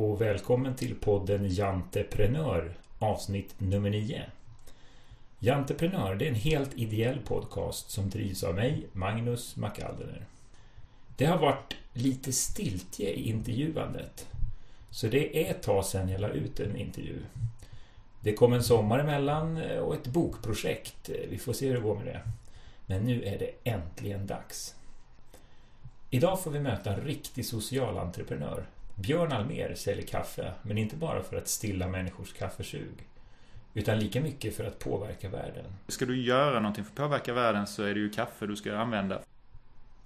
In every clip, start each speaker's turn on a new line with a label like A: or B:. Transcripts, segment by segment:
A: Och välkommen till podden Janteprenör avsnitt nummer 9. Janteprenör det är en helt ideell podcast som drivs av mig, Magnus McAldener. Det har varit lite stiltje i intervjuandet. Så det är ett tag sedan jag la ut en intervju. Det kom en sommar emellan och ett bokprojekt. Vi får se hur det går med det. Men nu är det äntligen dags. Idag får vi möta en riktig socialentreprenör. Björn Almer säljer kaffe, men inte bara för att stilla människors kaffesug. Utan lika mycket för att påverka världen.
B: Ska du göra någonting för att påverka världen så är det ju kaffe du ska använda.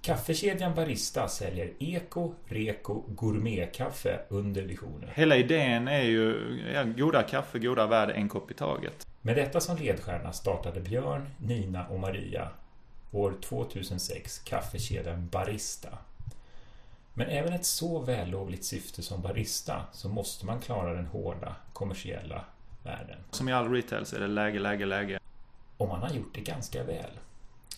A: Kaffekedjan Barista säljer eko, reko, gourmetkaffe under visionen.
B: Hela idén är ju ja, goda kaffe, goda värld, en kopp i taget.
A: Med detta som ledstjärna startade Björn, Nina och Maria år 2006 kaffekedjan Barista. Men även ett så vällovligt syfte som barista så måste man klara den hårda kommersiella världen.
B: Som i all retail så är det läge, läge, läge.
A: Och man har gjort det ganska väl.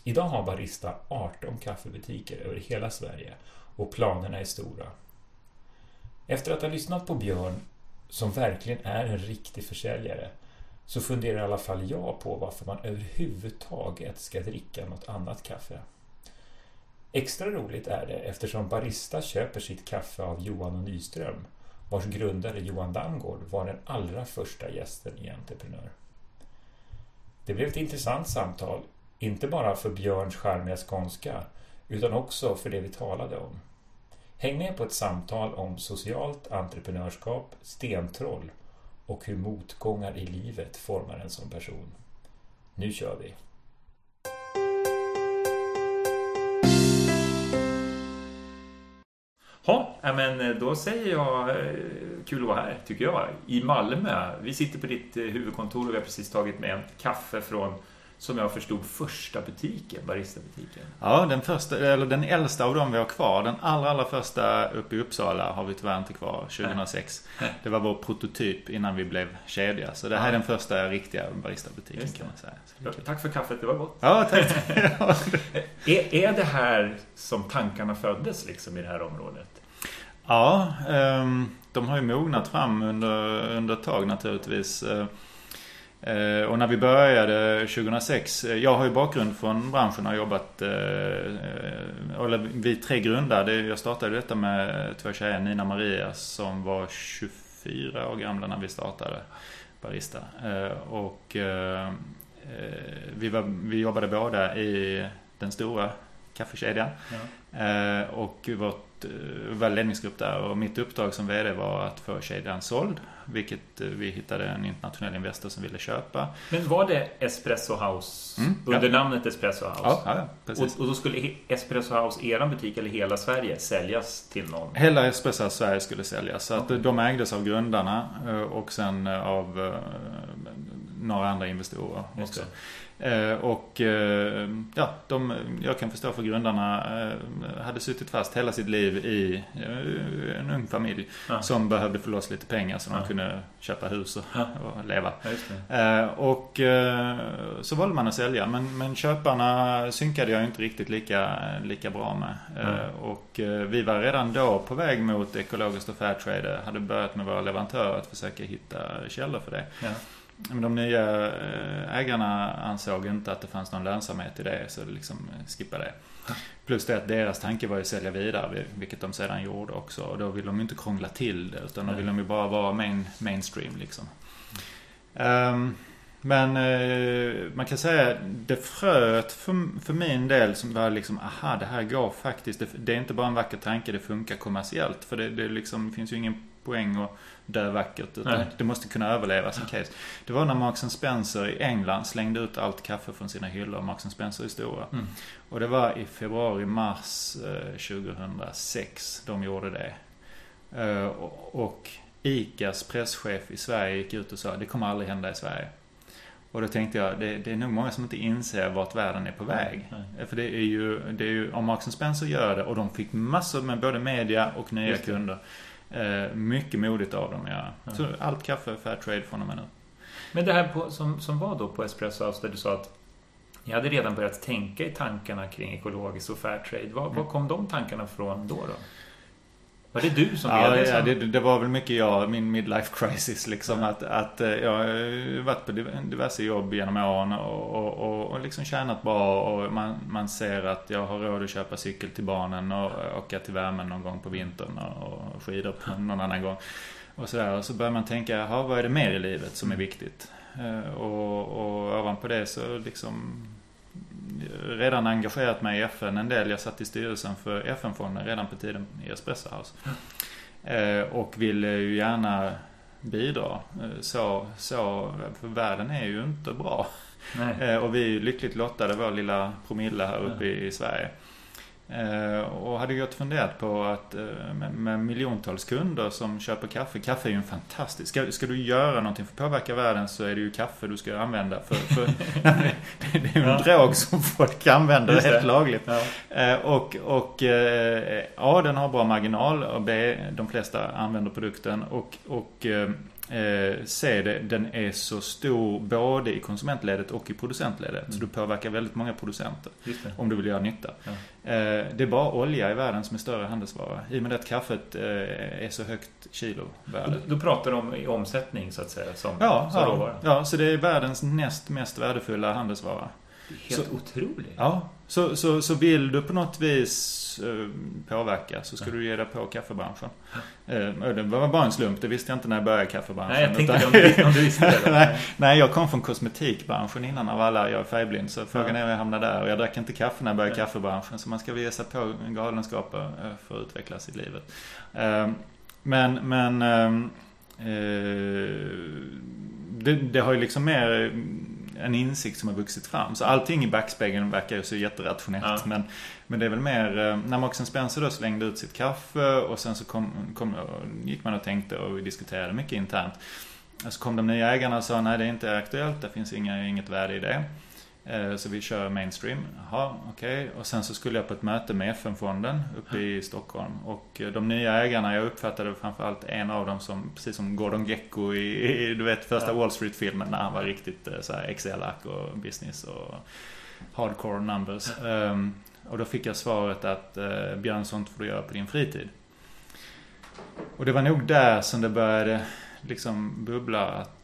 A: Idag har Barista 18 kaffebutiker över hela Sverige och planerna är stora. Efter att ha lyssnat på Björn, som verkligen är en riktig försäljare, så funderar i alla fall jag på varför man överhuvudtaget ska dricka något annat kaffe. Extra roligt är det eftersom Barista köper sitt kaffe av Johan och Nyström, vars grundare Johan Damgård var den allra första gästen i Entreprenör. Det blev ett intressant samtal, inte bara för Björns charmiga skånska, utan också för det vi talade om. Häng med på ett samtal om socialt entreprenörskap, stentroll och hur motgångar i livet formar en som person. Nu kör vi! Ja, men eh, då säger jag eh, kul att vara här, tycker jag, i Malmö. Vi sitter på ditt eh, huvudkontor och vi har precis tagit med en kaffe från som jag förstod första butiken, Barista-butiken.
B: Ja, den, första, eller den äldsta av dem vi har kvar. Den allra, allra första uppe i Uppsala har vi tyvärr inte kvar, 2006. Det var vår prototyp innan vi blev kedja. Så det här ja. är den första riktiga Barista-butiken kan man säga.
A: Tack för kaffet, det var gott.
B: Ja, tack.
A: är, är det här som tankarna föddes liksom i det här området?
B: Ja, de har ju mognat fram under, under ett tag naturligtvis. Och när vi började 2006, jag har ju bakgrund från branschen och har jobbat, eller vi tre grundade, jag startade detta med två tjejer, Nina och Maria som var 24 år gamla när vi startade Barista. Och vi, var, vi jobbade båda i den stora kaffekedjan. Ja. Och vårt var ledningsgrupp där och mitt uppdrag som VD var att få kedjan såld. Vilket vi hittade en internationell investor som ville köpa.
A: Men var det Espresso House mm, under ja. namnet Espresso House?
B: Ja, ja precis.
A: Och, och, då skulle Espresso House, eran butik eller hela Sverige, säljas till någon?
B: Hela Espresso House Sverige skulle säljas. Så att de ägdes av grundarna och sen av några andra investorer också. Eh, och eh, ja, de, jag kan förstå för grundarna eh, hade suttit fast hela sitt liv i en ung familj ja. som behövde få loss lite pengar så de ja. kunde köpa hus och, ja. och leva. och så valde man att sälja men, men köparna synkade jag inte riktigt lika, lika bra med. och vi var redan då på väg mot ekologiskt och fairtrade. Hade börjat med våra leverantörer att försöka hitta källor för det. Men de nya eh, ägarna ansåg inte att det fanns någon lönsamhet i det så liksom eh, skippade det. Plus det att deras tanke var att sälja vidare, vilket de sedan gjorde också. Och då vill de ju inte krångla till det utan då vill de ju bara vara main, mainstream liksom. Um, men eh, man kan säga det fröet för, för min del som var liksom, aha det här går faktiskt. Det, det är inte bara en vacker tanke, det funkar kommersiellt. För det, det liksom, finns ju ingen poäng att dö vackert. Utan det måste kunna överleva som case. Det var när Marks Spencer i England slängde ut allt kaffe från sina hyllor. Marks Spencer är stora. Mm. Och det var i februari-mars eh, 2006 de gjorde det. Eh, och ICAs presschef i Sverige gick ut och sa det kommer aldrig hända i Sverige. Och då tänkte jag, det, det, är nog många som inte inser vart världen är på väg. Mm. För det är ju, det är ju om Marks Spencer gör det och de fick massor med både media och nya kunder. Eh, mycket modigt av dem, ja. ja. Så allt kaffe fair trade från och med nu.
A: Men det här på, som, som var då på Espresso House där du sa att ni hade redan börjat tänka i tankarna kring ekologiskt och fair trade. Var, mm. var kom de tankarna från då? då? Var det du som
B: ja,
A: ledde?
B: Ja, det, det, var väl mycket jag, min midlife crisis liksom. Att, att eh, jag har varit på diverse jobb genom åren och, och, och, och liksom tjänat bra och man, man ser att jag har råd att köpa cykel till barnen och åka till värmen någon gång på vintern och, skidor någon annan gång. Och sådär. Och så börjar man tänka, jaha, vad är det mer i livet som är viktigt? Eh, och, och ovanpå det så liksom redan engagerat mig i FN en del. Jag satt i styrelsen för FN-fonden redan på tiden i Espresso House. Mm. Och ville ju gärna bidra. Eh, så, så, för världen är ju inte bra. Nej. Och vi är lyckligt lottade, vår lilla promille här uppe i Sverige. Eh, och hade gått funderat på att eh, med, med miljontals kunder som köper kaffe. Kaffe är ju en fantastisk... Ska, ska du göra någonting för att påverka världen så är det ju kaffe du ska använda. För, för det är ju en ja. drog som folk använder helt lagligt. Ja. Eh, och, och A, den har bra marginal och B, de flesta använder produkten. Och, och eh, se det, den är så stor både i konsumentledet och i producentledet. Mm. Så du påverkar väldigt många producenter. Om du vill göra nytta. Ja. Eh, det är bara olja i världen som är större handelsvara. I och med att kaffet eh, är så högt kilovärde.
A: Då pratar du om i omsättning så att säga? Som,
B: ja, som ja, ja, så det är världens näst mest värdefulla handelsvara.
A: Helt så, otroligt.
B: Ja, så, så, så vill du på något vis eh, påverka så ska du ge dig på kaffebranschen. Eh, det var bara en slump, det visste jag inte när jag började i kaffebranschen.
A: Nej, jag tänkte utan... om, du, visste det.
B: nej, nej, jag kom från kosmetikbranschen innan av alla. Jag är färgblind så frågan är hur jag hamnade där. Och jag drack inte kaffe när jag började i kaffebranschen. Så man ska väl ge sig på galenskaper eh, för att utvecklas i livet. Eh, men, men ehm, det, det har ju liksom mer en insikt som har vuxit fram. Så allting i backspegeln verkar ju så jätterationellt. Ja. Men, men det är väl mer, eh, när Marks Spencer då slängde ut sitt kaffe och sen så kom, kom, gick man och tänkte och vi diskuterade mycket internt. Så kom de nya ägarna och sa nej det är inte aktuellt, det finns inga, inget värde i det. Eh, så vi kör mainstream. Jaha, okej. Okay. Och sen så skulle jag på ett möte med FN-fonden uppe i Stockholm. Och eh, de nya ägarna, jag uppfattade framförallt en av dem som, precis som Gordon Gecko i, i du vet, första Wall Street-filmen när han var riktigt eh, så här Excel-ack och business och hardcore numbers. Um, och då fick jag svaret att Björn, sånt får du göra på din fritid. Och det var nog där som det började liksom bubbla att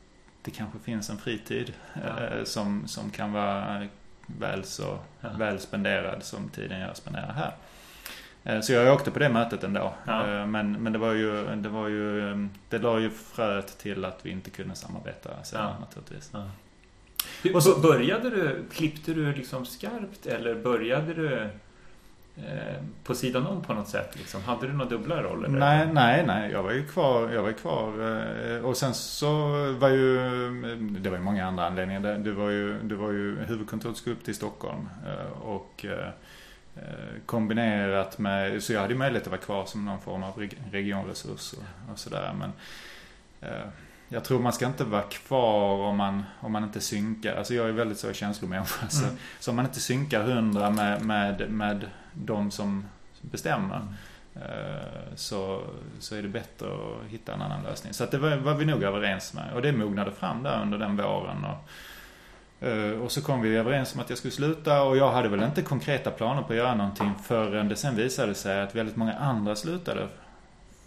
B: det kanske finns en fritid ja. eh, som, som kan vara väl så ja. väl spenderad som tiden jag spenderar här. Eh, så jag åkte på det mötet ändå. Ja. Eh, men, men det var ju, det var ju, det la ju fröet till att vi inte kunde samarbeta sen ja. naturligtvis. Ja.
A: Och så började du, klippte du liksom skarpt eller började du på sidan om på något sätt? Liksom. Hade du några dubbla roller?
B: Nej, nej, nej. Jag var ju kvar. Jag var kvar. Eh, och sen så var ju... Det var ju många andra anledningar. Det var ju, det var ju huvudkontoret skulle upp till Stockholm. Eh, och kombinerat med... Så jag hade ju möjlighet att vara kvar som någon form av regionresurs och, och sådär. Men jag tror man ska inte vara kvar om man, om man inte synkar. Alltså jag är väldigt så känslomänniska. Mm. Så, så om man inte synkar hundra med, med, med de som bestämmer. Mm. Så, så är det bättre att hitta en annan lösning. Så att det var, var vi nog överens med. Och det mognade fram där under den våren. Och, eh, och så kom vi överens om att jag skulle sluta och jag hade väl inte konkreta planer på att göra någonting förrän det sen visade sig att väldigt många andra slutade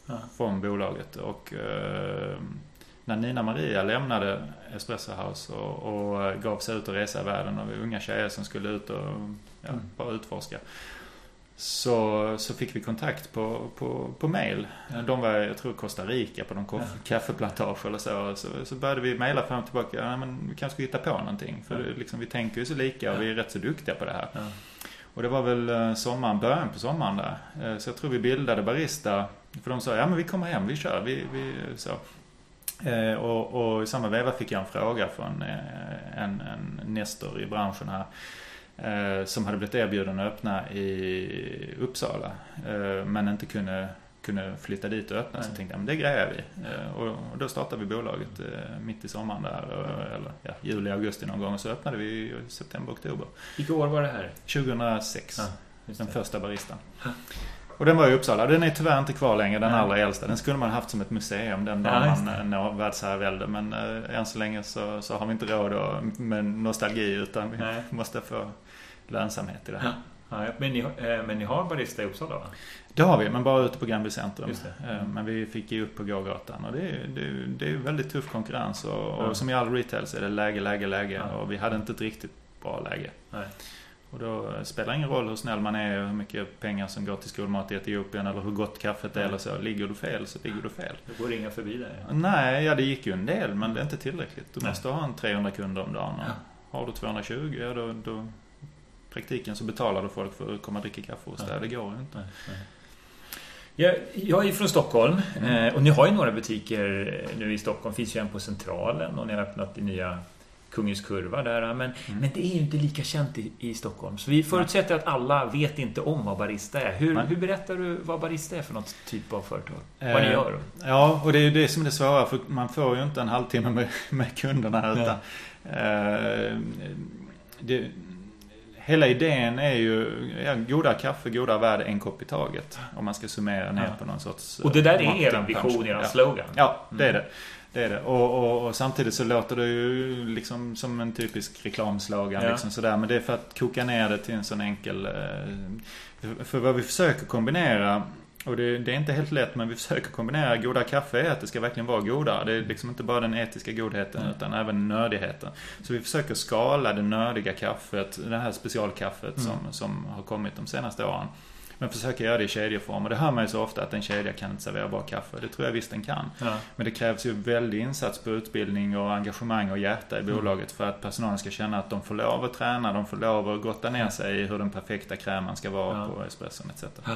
B: ja. från bolaget. Och eh, när Nina Maria lämnade Espresso House och, och gav sig ut och resa i världen och vi unga tjejer som skulle ut och ja, mm. bara utforska. Så, så fick vi kontakt på, på, på mail. De var, jag tror, Costa Rica på någon kaffeplantage eller så. så. Så började vi mejla fram och tillbaka. Ja, men vi kanske ska hitta på någonting. För ja. liksom, vi tänker ju så lika och vi är rätt så duktiga på det här. Ja. Och det var väl eh, sommaren, början på sommaren där. Eh, så jag tror vi bildade Barista. För de sa, ja men vi kommer hem, vi kör. Vi, vi, så. Eh, och, och i samma veva fick jag en fråga från en, en Nestor i branschen här som hade blivit erbjuden att öppna i Uppsala eh, men inte kunde, kunde flytta dit och öppna. Nej. Så tänkte jag, men det grejar vi. Eh, och, och, då startade vi bolaget eh, mitt i sommaren där, eller ja, juli, augusti någon gång och så öppnade vi i september, oktober.
A: Vilka år var det här?
B: 2006. Ja, den första baristan. Och den var i Uppsala. Den är tyvärr inte kvar längre, den allra äldsta. Den skulle man haft som ett museum den dagen ja, man når världsherravälde. Men äh, än så länge så, så har vi inte råd med nostalgi utan vi Nej. måste få lönsamhet i det här.
A: Ja, men, ni, eh, men ni har barista i Uppsala va?
B: Det har vi, men bara ute på Gränby centrum.
A: Mm.
B: Men vi fick ge upp på gågatan och det är, det, är, det är väldigt tuff konkurrens. Och, och som i all retail så är det läge, läge, läge. Ja. Och vi hade inte ett riktigt bra läge. Och då spelar det ingen roll hur snäll man är, hur mycket pengar som går till skolmat i Etiopien eller hur gott kaffet är eller så. Ligger du fel så ligger du fel.
A: Det går inga förbi dig?
B: Nej, ja det gick ju en del men det är inte tillräckligt. Du måste ha en 300 kunder om dagen. Har du 220, ja då, då praktiken så betalar du folk för att komma och dricka kaffe hos dig. Det går ju inte. Nej.
A: Jag, jag är från Stockholm mm. och ni har ju några butiker nu i Stockholm. finns ju en på Centralen och ni har öppnat i nya Kungens Kurva där. Men, mm. men det är ju inte lika känt i, i Stockholm. Så vi förutsätter att alla vet inte om vad Barista är. Hur, hur berättar du vad Barista är för något typ av företag? Eh, vad ni gör?
B: Ja, och det är ju det som är det svåra. För man får ju inte en halvtimme med, med kunderna. Utan, eh, det, hela idén är ju ja, goda kaffe, goda värde, en kopp i taget. Om man ska summera ner ja. på någon sorts...
A: Och det där är er vision, er slogan?
B: Ja, det är det. Det är det. Och, och, och, samtidigt så låter det ju liksom som en typisk reklamslagan. Ja. Liksom sådär. Men det är för att koka ner det till en sån enkel... Eh, för vad vi försöker kombinera och det, det, är inte helt lätt men vi försöker kombinera goda kaffe är att det ska verkligen vara goda. Det är liksom inte bara den etiska godheten mm. utan även nördigheten. Så vi försöker skala det nördiga kaffet, det här specialkaffet mm. som, som har kommit de senaste åren. Men försöker göra det i kedjeform. Och det hör man ju så ofta att en kedja kan inte servera bra kaffe. Det tror jag visst den kan. Ja. Men det krävs ju väldig insats på utbildning och engagemang och hjärta i mm. bolaget för att personalen ska känna att de får lov att träna, de får lov att gotta ner sig i hur den perfekta kräman ska vara ja. på espresson etc. Ja.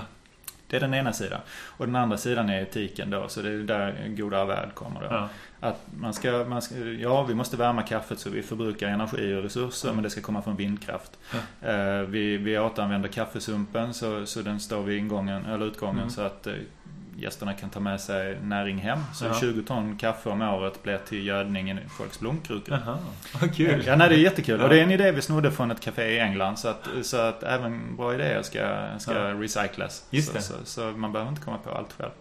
B: Det är den ena sidan. Och den andra sidan är etiken då, så det är där goda värld kommer då. Ja. Att man ska, man ska, ja vi måste värma kaffet så vi förbrukar energi och resurser men det ska komma från vindkraft. Mm. Eh, vi, vi återanvänder kaffesumpen så, så den står vid ingången, eller utgången mm. så att eh, gästerna kan ta med sig näring hem. Så ja. 20 ton kaffe om året blir till gödning i folks blomkrukor.
A: Vad kul!
B: Ja, nej, det är jättekul. Ja. Och det är en idé vi snodde från ett café i England. Så att, så att även bra idéer ska, ska ja. recyclas.
A: Just
B: så, så, så, man behöver inte komma på allt själv.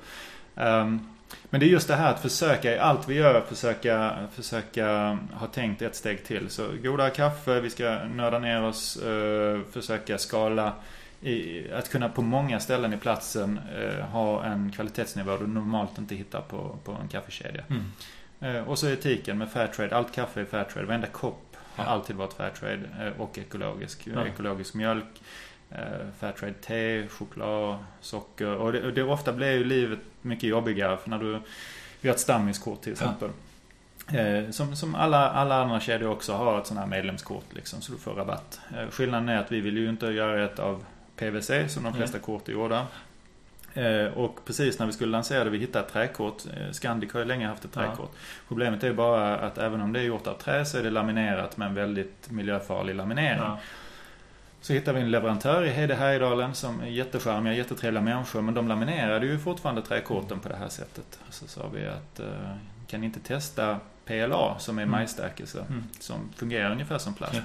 B: Um, men det är just det här att försöka i allt vi gör försöka, försöka ha tänkt ett steg till. Så goda kaffe, vi ska nörda ner oss, uh, försöka skala i, att kunna på många ställen i platsen eh, ha en kvalitetsnivå du normalt inte hittar på, på en kaffekedja. Mm. Eh, och så etiken med Fairtrade. Allt kaffe är Fairtrade. Varenda kopp har ja. alltid varit Fairtrade eh, och ekologisk. Ja. Ekologisk mjölk, eh, Fairtrade te, choklad, socker. Och det, det ofta blir ju livet mycket jobbigare för när du vi har ett stammiskort till exempel. Ja. Eh, som, som alla, alla andra kedjor också har ett sånt här medlemskort liksom, så du får rabatt. Eh, skillnaden är att vi vill ju inte göra ett av PVC som de flesta mm. kort är gjorda. Eh, och precis när vi skulle lansera det, vi hittade ett träkort. Eh, Scandic har ju länge haft ett träkort. Ja. Problemet är bara att även om det är gjort av trä så är det laminerat med en väldigt miljöfarlig laminering. Ja. Så hittade vi en leverantör i Hede Härjedalen som är jättecharmiga, jättetrevliga människor. Men de laminerade ju fortfarande träkorten på det här sättet. Så sa vi att eh, kan ni inte testa PLA som är mm. majsstärkelse mm. som fungerar ungefär som plast. Ja.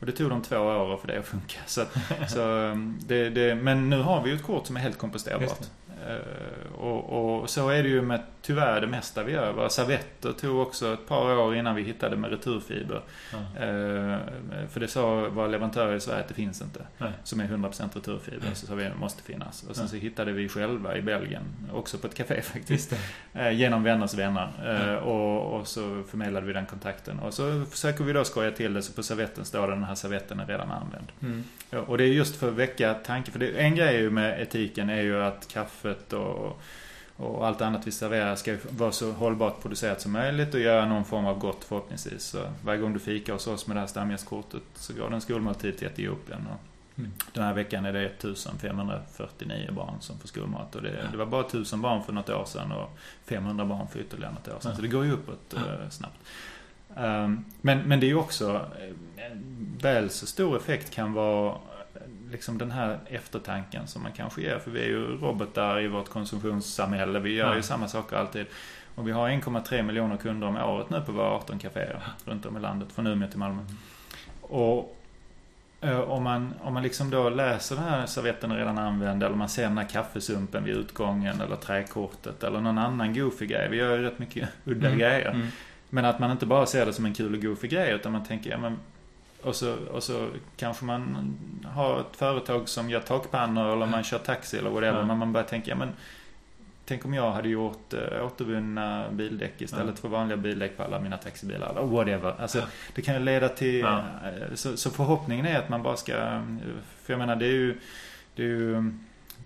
B: Och det tog dem två år för det att funka. Så, så ehm, det, det, men nu har vi ju ett kort som är helt komposterbart. Uh, och, och, så är det ju med tyvärr det mesta vi gör. Våra servetter tog också ett par år innan vi hittade med returfiber. Mm. För det sa våra leverantörer i Sverige att det finns inte. Nej. Som är 100% returfiber. Mm. Så sa vi att det måste finnas. Och sen så hittade vi själva i Belgien, också på ett café faktiskt. Eh, genom vänners vänner. Mm. Och, och, så förmedlade vi den kontakten. Och så försöker vi då skoja till det så på servetten står det den här servetten är redan använd. Mm. Och det är just för att väcka tanke. För det, en grej med etiken är ju att kaffet och och allt annat vi serverar ska vara så hållbart producerat som möjligt och göra någon form av gott förhoppningsvis. Så varje gång du fikar hos oss med det här stamgästkortet så går det en skolmåltid till Etiopien. Och mm. Den här veckan är det 1549 barn som får skolmat. Och det, ja. det, var bara 1000 barn för något år sedan och 500 barn för ytterligare något år sedan. Ja. Så det går ju uppåt ja. Eh, snabbt. Um, men, men det är ju också, eh, väl så stor effekt kan vara liksom den här eftertanken som man kanske ger. För vi är ju robotar i vårt konsumtionssamhälle. Vi gör ja. ju samma saker alltid. Och vi har 1,3 miljoner kunder om året nu på våra 18 kaféer runt om i landet. Från Umeå till Malmö. Och eh, om man, om man liksom då läser den här servetten är redan använd eller man ser den här kaffesumpen vid utgången eller träkortet eller någon annan goofy grej. Vi gör ju rätt mycket udda mm. grejer. Mm. Men att man inte bara ser det som en kul och goofy grej utan man tänker, ja men och, så, och så kanske man har ett företag som gör takpannor eller man kör taxi eller whatever. Men man börjar tänka, ja men Tänk om jag hade gjort äh, återvunna bildäck istället
A: Ja.
B: för vanliga bildäck på alla mina taxibilar eller whatever. Alltså. Det kan ju leda till...
A: Ja.
B: eh, Så, så förhoppningen är att man bara ska... För jag menar det är ju... Det är ju,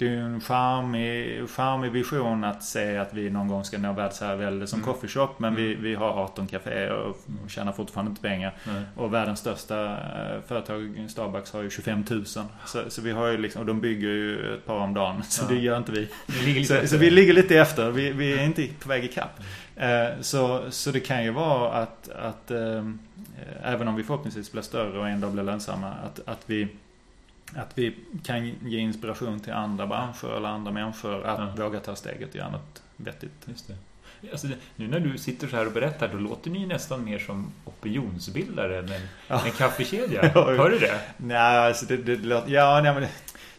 B: det är ju en charmig, charmig vision att se att vi någon gång ska nå världsherravälde som
A: Mm.
B: coffeeshop. Men vi, vi har 18 kaféer och
A: Mm.
B: tjänar fortfarande inte pengar.
A: Nej.
B: Och världens största eh, företag, Starbucks, har ju 25 000. Så, så vi har ju liksom, och de bygger ju ett par om dagen. Så
A: Ja.
B: det gör inte vi. Så, så vi ligger lite efter. Vi, vi är inte på väg ikapp. Eh, så, så det kan ju vara att, att eh, även om vi förhoppningsvis blir större och en dag blir lönsamma, att, att vi att vi kan ge inspiration till andra branscher eller andra människor att
A: Ja.
B: våga ta steget och göra något vettigt.
A: Just det. Alltså, nu när du sitter så här och berättar, då låter ni nästan mer som opinionsbildare än en,
B: Ja.
A: en kaffekedja.
B: Ja,
A: Hör du det?
B: Nej, alltså det, det, låter- ja, nej, men det,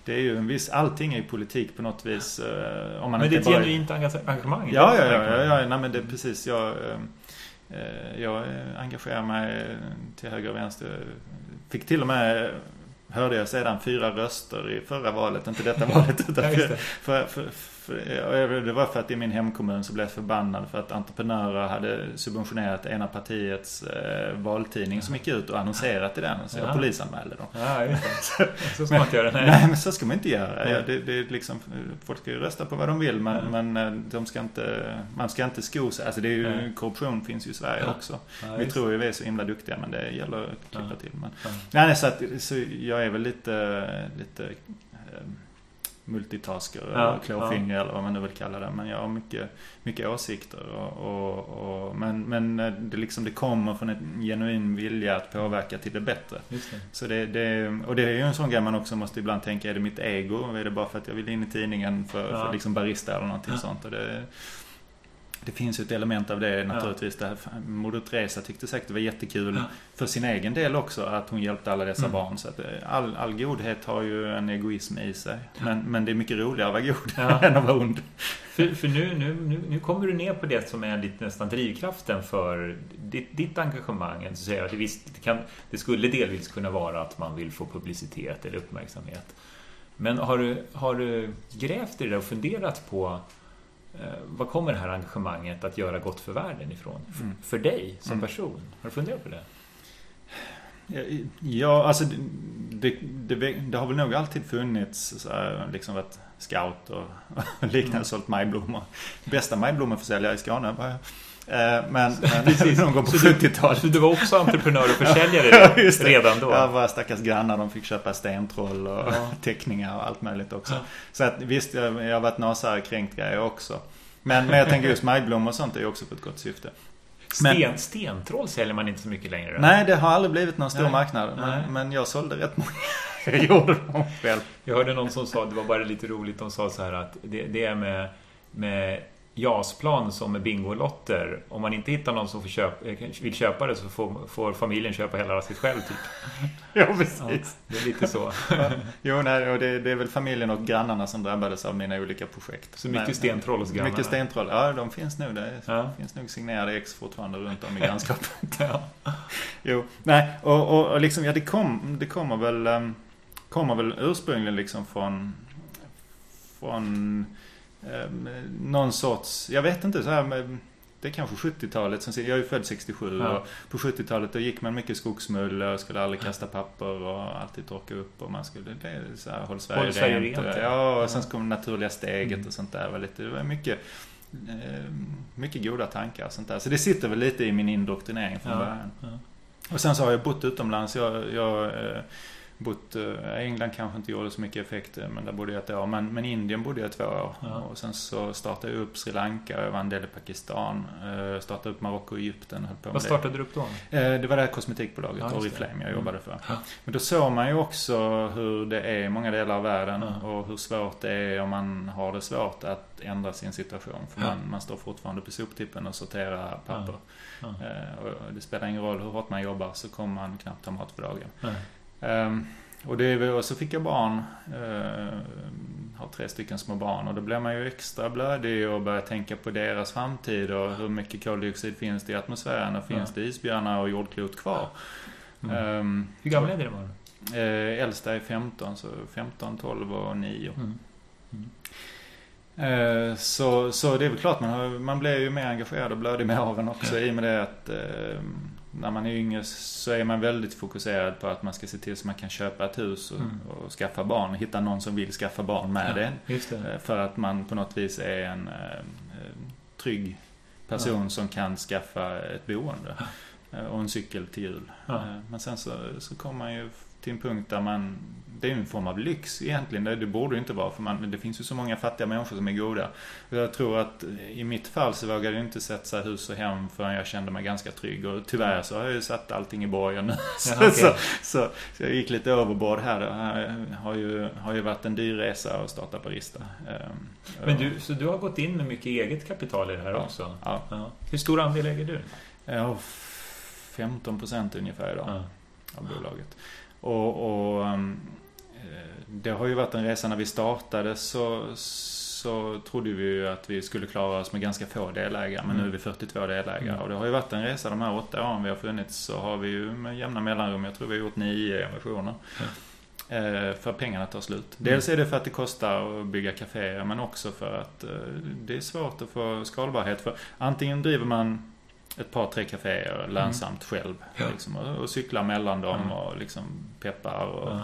B: det är ju en viss, allting är ju politik på något vis. eh, Om man
A: Men det är
B: inte
A: ett
B: bara...
A: genuint engage- engagemang.
B: Ja, ja, ja, ja, ja nej, men det är precis. Jag, eh, eh, jag engagerar mig till höger och vänster. Fick till och med, hörde jag sedan, fyra röster i förra valet. Inte detta valet, utan
A: Ja,
B: för, för, för, för, det var för att i min hemkommun så blev jag förbannad för att entreprenörer hade subventionerat ena partiets eh, valtidning som gick ut och annonserat i den. Så jag
A: Ja.
B: polisanmälde dem.
A: Ja, just det. Så ska man inte göra.
B: Nej.
A: Nej.
B: men så ska man inte göra. Ja, det, det är liksom, folk ska ju rösta på vad de vill men,
A: Ja.
B: men eh, de ska inte, man ska inte sko sig. Alltså det är ju, korruption finns ju i Sverige också. Vi tror ju vi är så himla duktiga men det gäller att klippa till. Men, nej, så, att, så jag är väl lite, lite eh, multitasker
A: Ja,
B: eller klåfingrig eller vad man nu vill kalla det. Men jag har mycket, mycket åsikter. Och, och, och, men men eh, det, liksom, det kommer från en genuin vilja att påverka till det bättre.
A: Det.
B: Så det, det, och det är ju en sån grej man också måste ibland tänka, är det mitt ego? Är det bara för att jag vill in i tidningen för,
A: Ja.
B: för liksom barista eller någonting
A: Ja.
B: sånt? Och det, det finns ju ett element av det naturligtvis. Här, Moder Teresa tyckte säkert det var jättekul
A: Ja.
B: för sin egen del också att hon hjälpte alla dessa
A: Mm.
B: barn. Så att eh, all, all godhet har ju en egoism i sig. Men, men det är mycket roligare att vara god
A: Ja.
B: än att vara ond.
A: För, för nu, nu, nu, nu kommer du ner på det som är lite nästan drivkraften för ditt, ditt engagemang. Du säger att det, visst, det, kan, det skulle delvis kunna vara att man vill få publicitet eller uppmärksamhet. Men har du, har du grävt i det och funderat på vad kommer det här engagemanget att göra gott för världen ifrån?
B: Mm.
A: För dig som
B: Mm.
A: person? Har du funderat på det?
B: Ja, alltså det, det, det, har väl nog alltid funnits så här, liksom varit scout och, och liknande,
A: Mm.
B: sålt majblommor. Bästa majblommeförsäljare i Skåne var jag. Eh, Men, men
A: Precis.
B: någon gång på
A: Så du-
B: 70-talet.
A: Så du var också entreprenör och försäljare
B: Ja,
A: redan då?
B: Ja, våra stackars grannar de fick köpa stentroll och
A: Ja.
B: teckningar och allt möjligt också.
A: Ja.
B: Så att visst, jag, jag har varit nasare kränkt grejer också. Men, men jag tänker just majblommor och sånt är ju också för ett gott syfte. Men-
A: Sten, stentroll säljer man inte så mycket längre?
B: Nej, det har aldrig blivit någon stor
A: Nej.
B: marknad. Men, men jag sålde rätt många. jag gjorde dem själv.
A: Jag hörde någon som sa, det var bara lite roligt, de sa så här att det, det är med, med JAS-plan som med Bingolotter. Om man inte hittar någon som får köp, vill köpa det så får, får familjen köpa hela sitt själv typ.
B: Ja,
A: Ja,
B: precis.
A: det är lite så.
B: Jo, nej, och det, det är väl familjen och grannarna som drabbades av mina olika projekt.
A: Så mycket
B: Men-
A: stentroll hos grannarna.
B: Mycket stentroll. Ja, de finns nog. Det
A: Ja.
B: finns nog signerade ex fortfarande runt om i grannskapet.
A: Ja.
B: Jo, nej, och, och, och liksom, ja det, kom, det kommer väl um, kommer väl ursprungligen liksom från från någon sorts, jag vet inte så här med, det är kanske 70-talet, som, jag är ju född 67
A: Ja.
B: och på 70-talet då gick man mycket skogsmulle och skulle aldrig kasta papper och alltid torka upp och man skulle, det är så här, håll Sverige,
A: Håll Sverige
B: rent.
A: rent, ja.
B: ja, och sen
A: Ja.
B: kom naturliga steget
A: Mm.
B: och sånt där. Var, lite, det var mycket eh, mycket goda tankar och sånt där. Så det sitter väl lite i min indoktrinering från
A: Ja.
B: början.
A: Ja.
B: Och sen så har jag bott utomlands. Jag, jag eh, bott, eh, England kanske inte gjorde så mycket effekt, eh, men där bodde jag ett år. Men, men Indien bodde jag två år.
A: Ja.
B: Och sen så startade jag upp Sri Lanka, jag var en del i Pakistan. Eh, startade upp Marocko och Egypten. Höll på
A: Vad startade du upp då?
B: Det var det här kosmetikbolaget,
A: Ja,
B: Oriflame, jag jobbade för.
A: Ja.
B: Men då såg man ju också hur det är i många delar av världen
A: Ja.
B: och hur svårt det är om man har det svårt att ändra sin situation. För man, man står fortfarande på soptippen och sorterar papper. Och det spelar ingen roll hur hårt man jobbar så kommer man knappt ha mat för dagen. Ehm, och, det, och så fick jag barn. Uh, har tre stycken små barn och då blir man ju extra blödig och börjar tänka på deras framtid och hur mycket koldioxid finns det i atmosfären och finns det isbjörnar och jordklot kvar? Mm. Um,
A: Hur gamla är dina barn?
B: Eh, äldsta är 15, så 15, 12 och 9. Mm. Mm. Eh, så, så det är väl klart, man, har, man blir ju mer engagerad och blödig med aveln också i och med det att eh, när man är yngre så är man väldigt fokuserad på att man ska se till så man kan köpa ett hus och, mm. och skaffa barn. Hitta någon som vill skaffa barn med ja, det. det. Eh, för att man på något vis är en eh, trygg person ja. som kan skaffa ett boende. Eh, och en cykel till jul. Ja. Men sen så, så kommer man ju till en punkt där man det är en form av lyx egentligen. Det, det borde inte vara för man, det finns ju så många fattiga människor som är goda. Jag tror att i mitt fall så vågade jag inte sätta hus och hem förrän jag kände mig ganska trygg. Och tyvärr så har jag ju satt allting i borgen nu. så, okay. så, så, så, jag gick lite överbord här. Det har ju, har ju varit en dyr resa att starta Barista. Ehm,
A: Men du, så du har gått in med mycket eget kapital i det här
B: ja,
A: också?
B: Ja. ja.
A: Hur stor andel äger du?
B: Jag har 15 procent ungefär idag ja. av bolaget. Och, och um, det har ju varit en resa när vi startade så, så trodde vi ju att vi skulle klara oss med ganska få delägare. Men mm. nu är vi 42 delägare. Mm. Och det har ju varit en resa de här åtta åren vi har funnits så har vi ju med jämna mellanrum, jag tror vi har gjort nio emissioner. Mm. För pengarna tar slut. Mm. Dels är det för att det kostar att bygga kaféer men också för att eh, det är svårt att få skalbarhet. För antingen driver man ett par, tre kaféer lönsamt mm. själv. Ja. Liksom, och, och cyklar mellan dem och liksom peppar och ja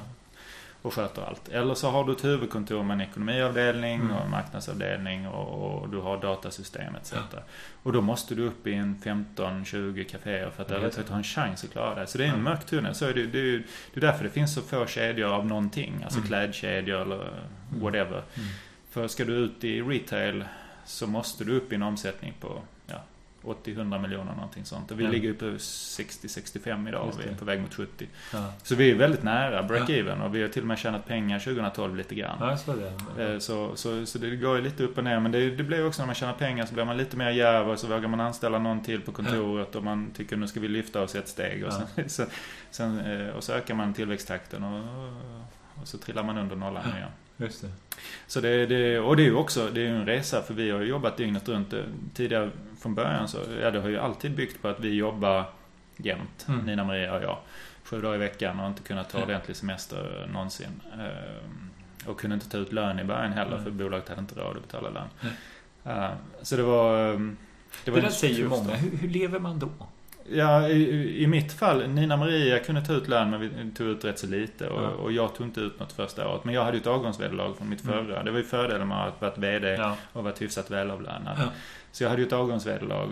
B: och sköter allt. Eller så har du ett huvudkontor med en ekonomiavdelning mm. och en marknadsavdelning och, och, du har datasystem etc. Ja. Och då måste du upp i en 15-20 kaféer för att överhuvudtaget ha en chans att klara det. Så det är en mörk tunnel. Så är det, det, är, det är därför det finns så få kedjor av någonting. Alltså mm. klädkedjor eller mm. whatever. Mm. För ska du ut i retail så måste du upp i en omsättning på 80-100 miljoner någonting sånt. Och vi ja. ligger på 60-65 idag och vi är på väg mot 70. Ja. Så vi är väldigt nära break-even och vi har till och med tjänat pengar 2012 lite grann.
A: Ja, så, det.
B: Eh, så, så, så det går ju lite upp och ner. Men det, det blir också när man tjänar pengar så blir man lite mer djärv och så vågar man anställa någon till på kontoret och man tycker nu ska vi lyfta oss ett steg. Och, sen, så, sen, eh, och så ökar man tillväxttakten och, och så trillar man under nollan igen.
A: Just det.
B: Så det, det, och det är ju också det är en resa för vi har ju jobbat dygnet runt. Tidigare från början så, ja det har ju alltid byggt på att vi jobbar jämt, mm. Nina Maria och jag. Sju dagar i veckan och inte kunnat ta ordentlig semester någonsin. Ehm, och kunde inte ta ut lön i början heller mm. för bolaget hade inte råd att betala lön. Mm. Så det var...
A: Det, var det där säger ju många. Hur, hur lever man då?
B: Ja, i, i, mitt fall, Nina Maria kunde ta ut lön men vi tog ut rätt så lite och, ja. och jag tog inte ut något första året. Men jag hade ju ett avgångsvederlag från mitt mm. förra. Mm. Det var ju fördelen med att vara VD ja. och varit hyfsat välavlönad. Ja. Så jag hade ju ett avgångsvederlag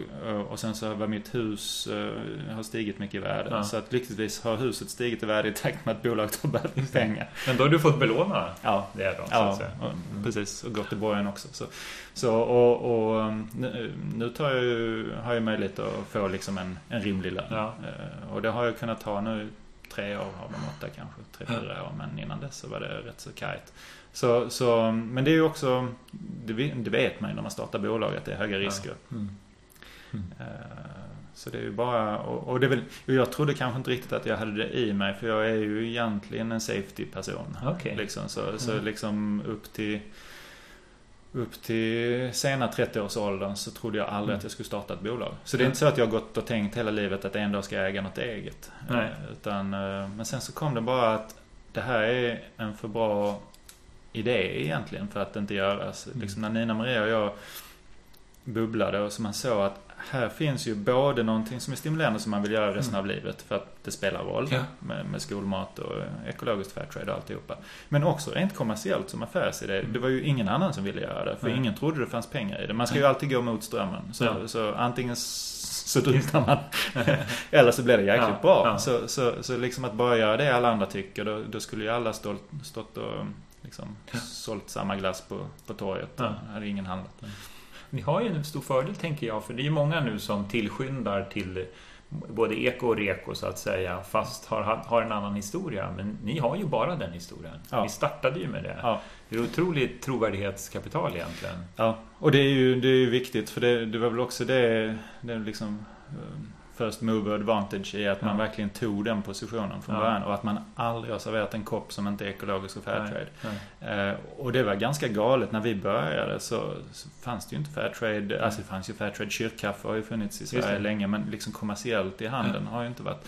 B: och sen så var mitt hus uh, har stigit mycket i värde. Ja. Så att lyckligtvis har huset stigit i värde i takt med att bolaget har börjat pengar.
A: Men då har du fått belåna
B: ja.
A: det då?
B: Ja, och, mm. precis. Och gått i borgen också. Så, så och, och nu, nu tar jag ju, har jag möjlighet att få liksom en, en rimlig lön. Ja. Uh, och det har jag kunnat ta nu tre år av de åtta kanske, tre, fyra år. Men innan dess så var det rätt så kajt. Så, så, men det är ju också, det vet man ju när man startar bolag att det är höga risker. Ja. Mm. Mm. Så det är ju bara, och, det är väl, jag trodde kanske inte riktigt att jag hade det i mig för jag är ju egentligen en safety-person.
A: Okay.
B: Liksom, så, mm. så liksom upp till upp till sena 30-årsåldern så trodde jag aldrig mm. att jag skulle starta ett bolag. Så det är inte så att jag har gått och tänkt hela livet att en dag ska jag äga något eget.
A: Nej.
B: Utan, men sen så kom det bara att det här är en för bra idé egentligen för att inte göras. Mm. Liksom när Nina Maria och jag bubblade och så man såg att här finns ju både någonting som är stimulerande som man vill göra resten mm. av livet för att det spelar roll ja. med, med, skolmat och ekologiskt fairtrade och alltihopa. Men också rent kommersiellt som affärsidé. Mm. Det var ju ingen annan som ville göra det för mm. ingen trodde det fanns pengar i det. Man ska ju alltid gå mot strömmen. Så, ja. så antingen så drunknar man eller så blir det jäkligt ja. bra. Så, så, så liksom att bara göra det alla andra tycker då, då skulle ju alla stå, stått och liksom ja. sålt samma glass på, på torget. Ja. hade ingen handlat. Ja.
A: Ni har ju en stor fördel tänker jag, för det är ju många nu som tillskyndar till både eko och reko så att säga, fast har, har en annan historia. Men ni har ju bara den historien. Ja. Ni startade ju med det. Ja. Det är otroligt trovärdighetskapital egentligen.
B: Ja, och det är ju, det är ju viktigt för det, det var väl också det, det liksom um, first mover advantage i att man verkligen tog den positionen från ja. början och att man aldrig har serverat en kopp som inte är ekologisk och fairtrade. Eh, och det var ganska galet. När vi började så, så fanns det ju inte fairtrade. Alltså det fanns ju fairtrade kyrkkaffe har ju funnits i Sverige länge men liksom kommersiellt i handeln har ju inte varit.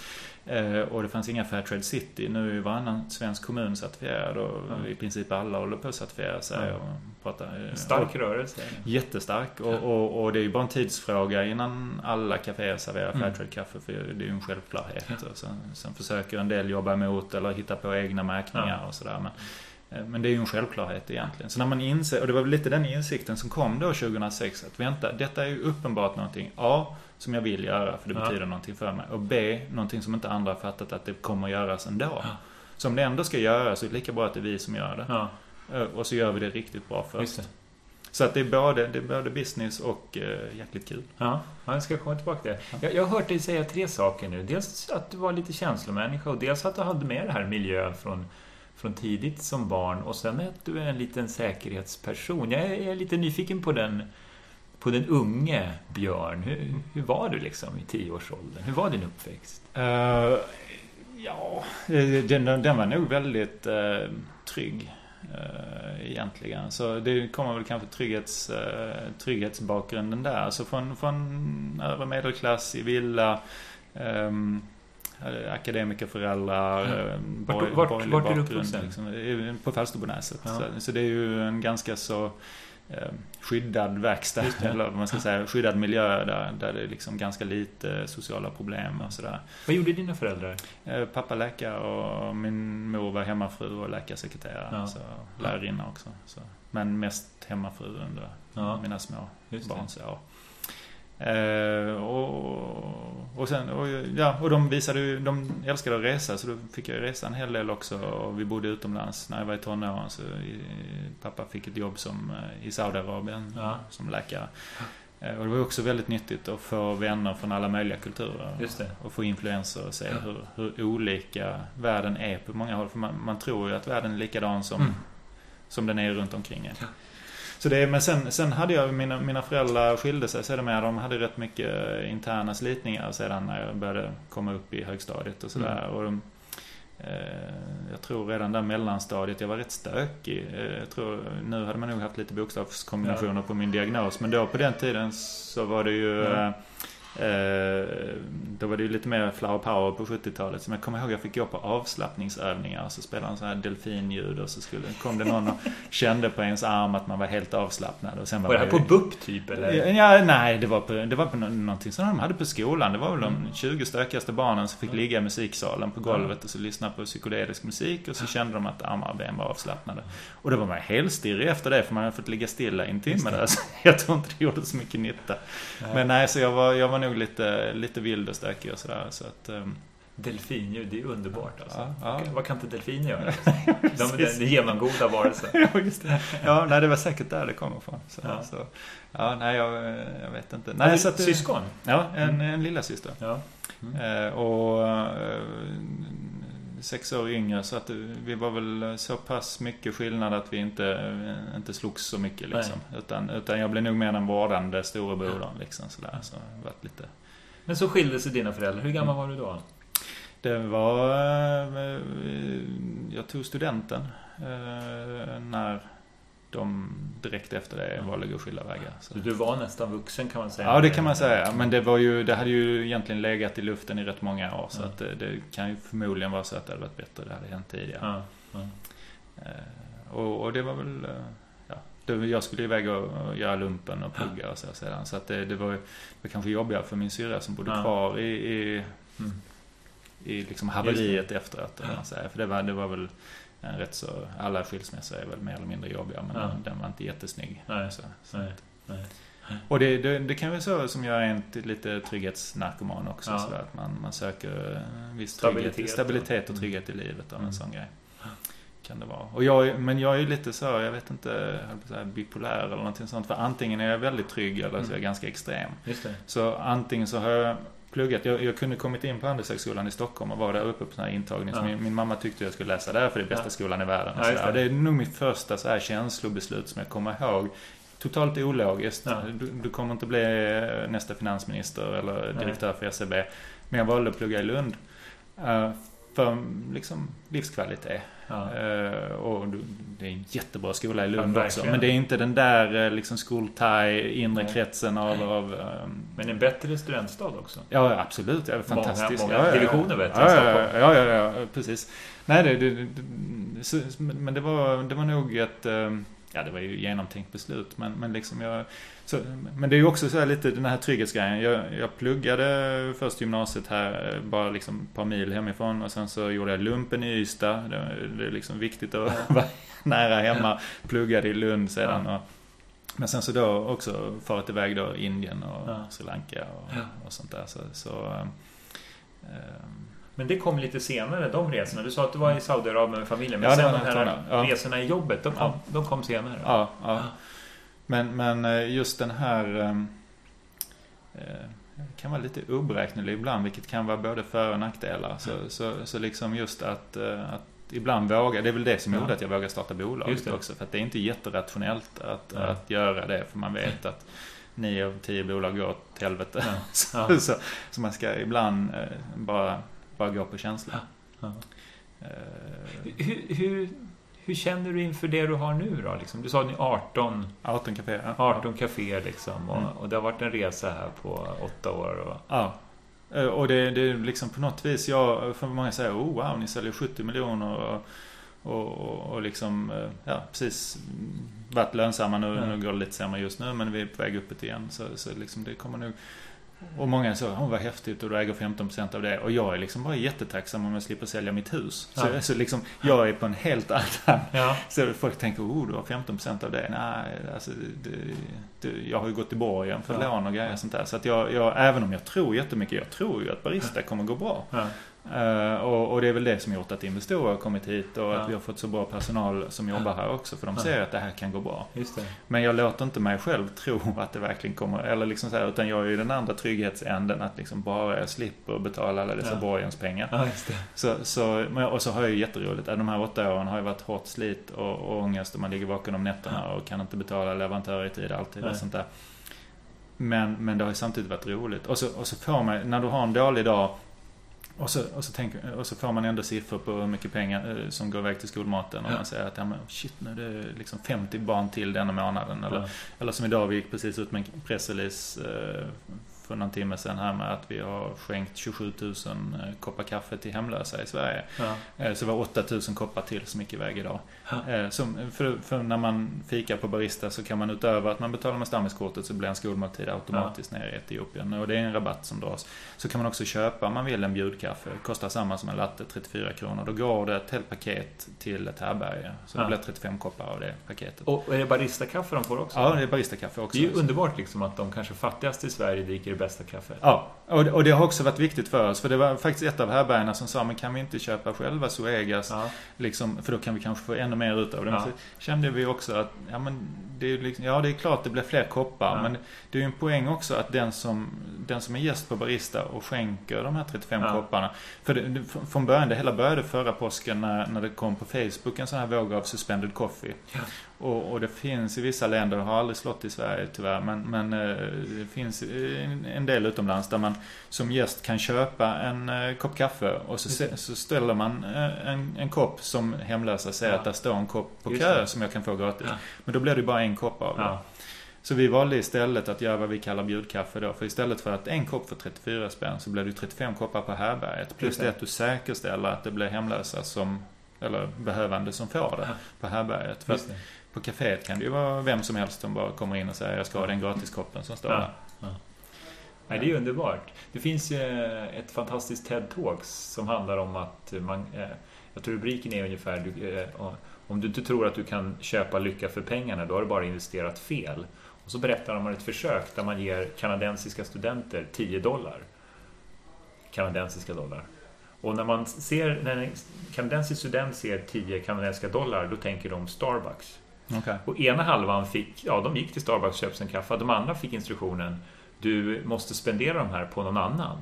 B: Eh, och det fanns inga Fairtrade City. Nu är ju varannan svensk kommun certifierad och mm. i princip alla håller på att certifiera sig. Mm. Och prata,
A: eh, Stark rörelse.
B: Jättestark och, och, och, det är ju bara en tidsfråga innan alla kaféer serverar mm. Fairtrade-kaffe för det är ju en självklarhet. Ja. Sen, sen, försöker en del jobba emot eller hitta på egna märkningar ja. och sådär. Men, Eh, men det är ju en självklarhet egentligen. Så när man inser, och det var väl lite den insikten som kom då 2006, att vänta, detta är ju uppenbart någonting, A, som jag vill göra för det ja. betyder någonting för mig. Och B, någonting som inte andra har fattat att det kommer att göras ändå. Ja. Så om det ändå ska göras så är det lika bra att det är vi som gör det. Ja. Eh, och så gör vi det riktigt bra först. Så att det är både, det är både business och uh, jäkligt kul.
A: Ja, jag ska komma tillbaka till det. Jag, jag har hört dig säga tre saker nu. Dels att du var lite känslomänniska och dels att du hade med det här miljön från från tidigt som barn och sen är du en liten säkerhetsperson. Jag är lite nyfiken på den, på den unge Björn. Hur, hur var du liksom i tioårsåldern? Hur var din uppväxt? Uh,
B: ja, den, den var nog väldigt uh, trygg. Uh, egentligen. Så det kommer väl kanske trygghets, uh, trygghetsbakgrunden där. Alltså från, från övre medelklass i villa. Um, akademikerföräldrar,
A: mm. vart, vart, vart, är du uppvuxen?
B: Liksom, på Falsterbonäset. Ja. Så, så, det är ju en ganska så eh, skyddad verkstad, eller vad man ska säga, skyddad miljö där, där det är liksom ganska lite sociala problem och sådär.
A: Vad gjorde dina föräldrar?
B: Eh, pappa läkare och min mor var hemmafru och läkarsekreterare. Ja. Så lärarinna också. Så. Men mest hemmafru under ja. mina små barnsår. Eh, och, och sen, och, ja, och de visade ju, de älskade att resa så då fick jag resa en hel del också och vi bodde utomlands när jag var i tonåren så i, pappa fick ett jobb som, eh, i Saudiarabien ja. som läkare. Eh, och det var också väldigt nyttigt att få vänner från alla möjliga kulturer. Och få influenser och se ja. hur, hur, olika världen är på många håll. För man, man tror ju att världen är likadan som, mm. som den är runt omkring Ja. Så det, men sen, sen hade jag, mina, mina föräldrar skilde sig sedermera. De hade rätt mycket interna slitningar sedan när jag började komma upp i högstadiet och sådär. Mm. Och de, eh, jag tror redan där mellanstadiet, jag var rätt stökig. Eh, jag tror, nu hade man nog haft lite bokstavskombinationer ja. på min diagnos. Men då på den tiden så var det ju mm. Eh, då var det ju lite mer flower power på 70-talet. Så jag kommer ihåg att jag fick gå på avslappningsövningar. Så spelade han så här delfinljud och så skulle, kom det någon och kände på ens arm att man var helt avslappnad. Och
A: sen var, var det här på BUP typ eller?
B: Ja, nej, det var på, det var på någonting som de hade på skolan. Det var väl de 20 stökigaste barnen som fick ligga i musiksalen på golvet och så lyssna på psykedelisk musik. Och så kände de att armar och ben var avslappnade. Och då var man helt stirrig efter det för man hade fått ligga stilla i en timme där. Så jag tror inte det gjorde så mycket nytta. Men nej, så jag var, jag var nog nog lite, lite vild och stökig och sådär. Så att, um...
A: Delfinljud, det är underbart alltså. Ja, ja. Vad kan inte delfiner göra? De är genomgoda varelsen.
B: ja, just det. Ja, nej, det var säkert där det kommer ifrån. Så, ja. Så, ja, nej, jag, jag vet inte. Nej,
A: så att, syskon?
B: Ja, en, mm. en lilla syster. Ja. Mm. Eh, och eh, sex år yngre så att vi var väl så pass mycket skillnad att vi inte, inte slogs så mycket liksom. Utan, utan jag blev nog mer den vårdande storebrodern liksom sådär. Så varit lite...
A: Men så skilde sig dina föräldrar. Hur gammal var du då?
B: Det var... Eh, jag tog studenten eh, när de direkt efter det valde att gå skilda vägar.
A: Så. Du var nästan vuxen kan man säga?
B: Ja, det kan man säga. Men det, var ju, det hade ju egentligen legat i luften i rätt många år. Så att det, det, kan ju förmodligen vara så att det hade varit bättre det hade hänt tidigare. Eh, och, och, det var väl... Eh, ja, jag skulle iväg och, göra lumpen och plugga och så sedan. Så att det, det var, det var kanske jobbigare för min syrra som bodde kvar i, i, mm. i liksom haveriet efteråt. För det var, det var väl en rätt så, alla skilsmässor är väl mer eller mindre jobbiga men ja. den var inte jättesnygg. Nej. Så, så nej. nej. Och det, det, det, kan vara så som jag är en lite trygghetsnarkoman också. Ja. Så att man, man söker viss stabilitet, trygghet, stabilitet och mm. trygghet i livet av mm. en sån grej. Kan det vara. Och jag, men jag är lite så, jag vet inte, jag bipolär eller någonting sånt. För antingen är jag väldigt trygg eller så är jag mm. ganska extrem. Så antingen så har jag pluggat. Jag, jag kunde kommit in på Handelshögskolan i Stockholm och var där uppe på sån här intagning. Ja. min, min, mamma tyckte jag skulle läsa där för det är bästa ja. skolan i världen. Och ja, det. det. är nog mitt första så här känslobeslut som jag kommer ihåg. Totalt ologiskt. Ja. Du, du, kommer inte bli eh, nästa finansminister eller direktör för SEB. Men jag valde att plugga i Lund. Uh, för liksom, livskvalitet.
A: Ja.
B: Eh, och det är en jättebra skola i Lund
A: Ja,
B: också. Men det är inte den där eh, liksom skoltaj, inre
A: Nej.
B: kretsen av... av ehm,
A: Men en bättre studentstad också.
B: Ja, absolut. Är fantastiskt.
A: många
B: ja, ja, ja.
A: divisioner bättre
B: ja,
A: än
B: ja, ja, ja, ja, ja, precis. Nej, det, det, det, men det var, det var nog ett... Ja, det var ju genomtänkt beslut. Men, men liksom jag... Så, men det är ju också så lite den här trygghetsgrejen. Jag, jag pluggade först gymnasiet här, bara liksom ett par mil hemifrån. Och sen så gjorde jag lumpen i Ystad. Det, det är liksom viktigt att vara nära hemma. Pluggade i Lund sedan. Och, men sen så då också farit iväg då Indien och
A: Ja.
B: Sri Lanka och,
A: Ja.
B: och sånt där. Så, så ehm,
A: Men det kom lite senare, de resorna. Du sa att du var i Saudiarabien med familjen. Men
B: Ja,
A: sen de här.
B: Ja.
A: resorna i jobbet, de kom, de kom senare.
B: Ja, ja. Men, men eh, just den här ehm, eh, kan vara lite oberäknelig ibland, vilket kan vara både för och nackdelar. Så, så, så liksom just att, eh, att ibland våga, det är väl det som
A: Ja.
B: gjorde att jag vågade starta
A: det.
B: också. För att det är inte jätterationellt att,
A: Ja.
B: att göra det, för man vet att nio av tio bolag går åt helvete.
A: Ja.
B: Så,
A: Ja.
B: så, så man ska ibland bara, bara gå på känsla.
A: Ja. Hur, hur, hur känner du inför det du har nu då? Liksom? Du sa att ni är 18,
B: 18 café. ja.
A: 18 kaféer liksom. Och,
B: Mm.
A: och det har varit en resa här på åtta år. Och,
B: Ja. Eh, Och det, det är liksom på något vis, jag, för många säger oh wow, ni säljer 70 miljoner och, och, och, och liksom, eh, ja precis mm, varit lönsamma nu,
A: Ja.
B: nu går det lite sämre just nu men vi är på väg uppåt igen. Så, så liksom det kommer nog och många sa, oh, vad häftigt och du äger 15% av det. Och jag är liksom bara jättetacksam om jag slipper sälja mitt hus. Så,
A: Ja.
B: så liksom, jag är på en helt annan...
A: ja.
B: Så folk tänker, oh du har 15% av det. Nej, alltså det, det, jag har ju gått i borgen för
A: Ja.
B: lån och grejer och sånt där. Så att jag, jag, även om jag tror jättemycket, jag tror ju att Barista kommer gå bra. Eh, och, och det är väl det som gjort att Investor har kommit hit och
A: Ja.
B: att vi har fått så bra personal som jobbar här också. För de
A: Ja.
B: ser att det här kan gå bra. Men jag låter inte mig själv tro att det verkligen kommer, eller liksom så här, utan jag är ju den andra trygghetsänden att liksom bara jag slipper betala alla dessa
A: Ja.
B: borgenspengar.
A: Ja.
B: Så, så, och så har jag ju jätteroligt. De här åtta åren har ju varit hårt slit och, och ångest och man ligger vaken om nätterna och kan inte betala leverantörer i tid alltid och sånt där. Men, men det har ju samtidigt varit roligt. Och så, och så får man, när du har en dålig dag och så, och, så tänker, och så får man ändå siffror på hur mycket pengar eh, som går iväg till skolmaten. Och
A: Ja.
B: man säger att ja, men shit, nu är det liksom 50 barn till denna månaden. Eller,
A: Ja.
B: eller som idag, vi gick precis ut med en pressrelease eh, för någon timme sedan här med att vi har skänkt 27 000 eh, koppar kaffe till hemlösa i Sverige.
A: Ja.
B: Eh, Så det var 8000 koppar till som gick iväg idag.
A: Ja.
B: Eh, Som, för, för när man fikar på Barista så kan man utöver att man betalar med stammiskortet så blir en skolmåltid automatiskt nere i Etiopien. Och det är en rabatt som dras. Så kan man också köpa om man vill en bjudkaffe. Kostar samma som en latte, 34 kronor. Då går det ett helt paket till ett härbärge. Så det
A: Ja.
B: blir 35 koppar av det paketet.
A: Och är det Barista-kaffe de får också?
B: Ja, det är Barista-kaffe också.
A: Det är ju underbart liksom att de kanske fattigaste i Sverige dricker det bästa kaffet.
B: Ja, och det, och det har också varit viktigt för oss. För det var faktiskt ett av härbärgena som sa, men kan vi inte köpa själva Zoegas?
A: Ja.
B: Liksom, för då kan vi kanske få ännu mer ut av det. Men
A: Ja.
B: så kände vi också att, ja men det är, liksom, ja, det är klart det blir fler koppar.
A: Ja.
B: Men det är ju en poäng också att den som, den som är gäst på Barista och skänker de här 35
A: Ja.
B: kopparna. För det, det, fr- från början, det hela började förra påsken när, när det kom på Facebook en sån här våg av suspended coffee. Och, och det finns i vissa länder, har aldrig slått i Sverige tyvärr, men, men eh, det finns en, del utomlands där man som gäst kan köpa en eh, kopp kaffe och så, se- så ställer man eh, en, en kopp som hemlösa säger
A: Ja.
B: att där står en kopp på
A: Just
B: kö
A: det.
B: som jag kan få gratis.
A: Ja.
B: Men då blir det bara en kopp av det.
A: Ja.
B: Så vi valde istället att göra vad vi kallar bjudkaffe då. För istället för att en kopp för 34 spänn så blir det ju 35 koppar på härbärget. Plus
A: det.
B: att du säkerställer att det blir hemlösa som, eller behövande som får det på härbärget. För. På kaféet kan det ju vara vem som helst som bara kommer in och säger jag ska ha den gratiskoppen som står
A: Ja.
B: där.
A: Nej, det är ju underbart. Det finns ju ett fantastiskt TED-talks som handlar om att man... eh, Jag tror rubriken är ungefär eh, om du inte tror att du kan köpa lycka för pengarna, då har du bara investerat fel. Och så berättar de om ett försök där man ger kanadensiska studenter 10 dollar. Kanadensiska dollar. Och när man ser, när en kanadensisk student ser 10 kanadensiska dollar, då tänker de Starbucks.
B: Okej.
A: Och ena halvan fick, ja de gick till Starbucks och köpte en kaffe. De andra fick instruktionen, du måste spendera de här på någon annan.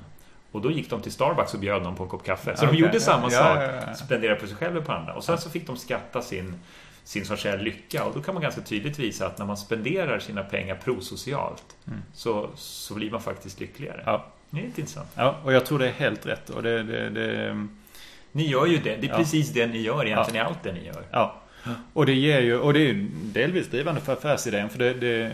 A: Och då gick de till Starbucks och bjöd dem på en kopp kaffe. Så
B: Okej,
A: de gjorde samma
B: ja,
A: sak,
B: ja, ja.
A: spendera på sig själv och på andra. Och sen så fick de skatta sin, sin så att säga, lycka. Och då kan man ganska tydligt visa att när man spenderar sina pengar prosocialt
B: Mm.
A: så, så blir man faktiskt lyckligare.
B: Ja.
A: Det är lite intressant.
B: Ja, och jag tror det är helt rätt. Och det, det, det,
A: Ni gör ju det. Det är precis det ni gör egentligen ja. allt det ni gör.
B: Ja. Och det ger ju, och det är delvis drivande för affärsidén. För det, det,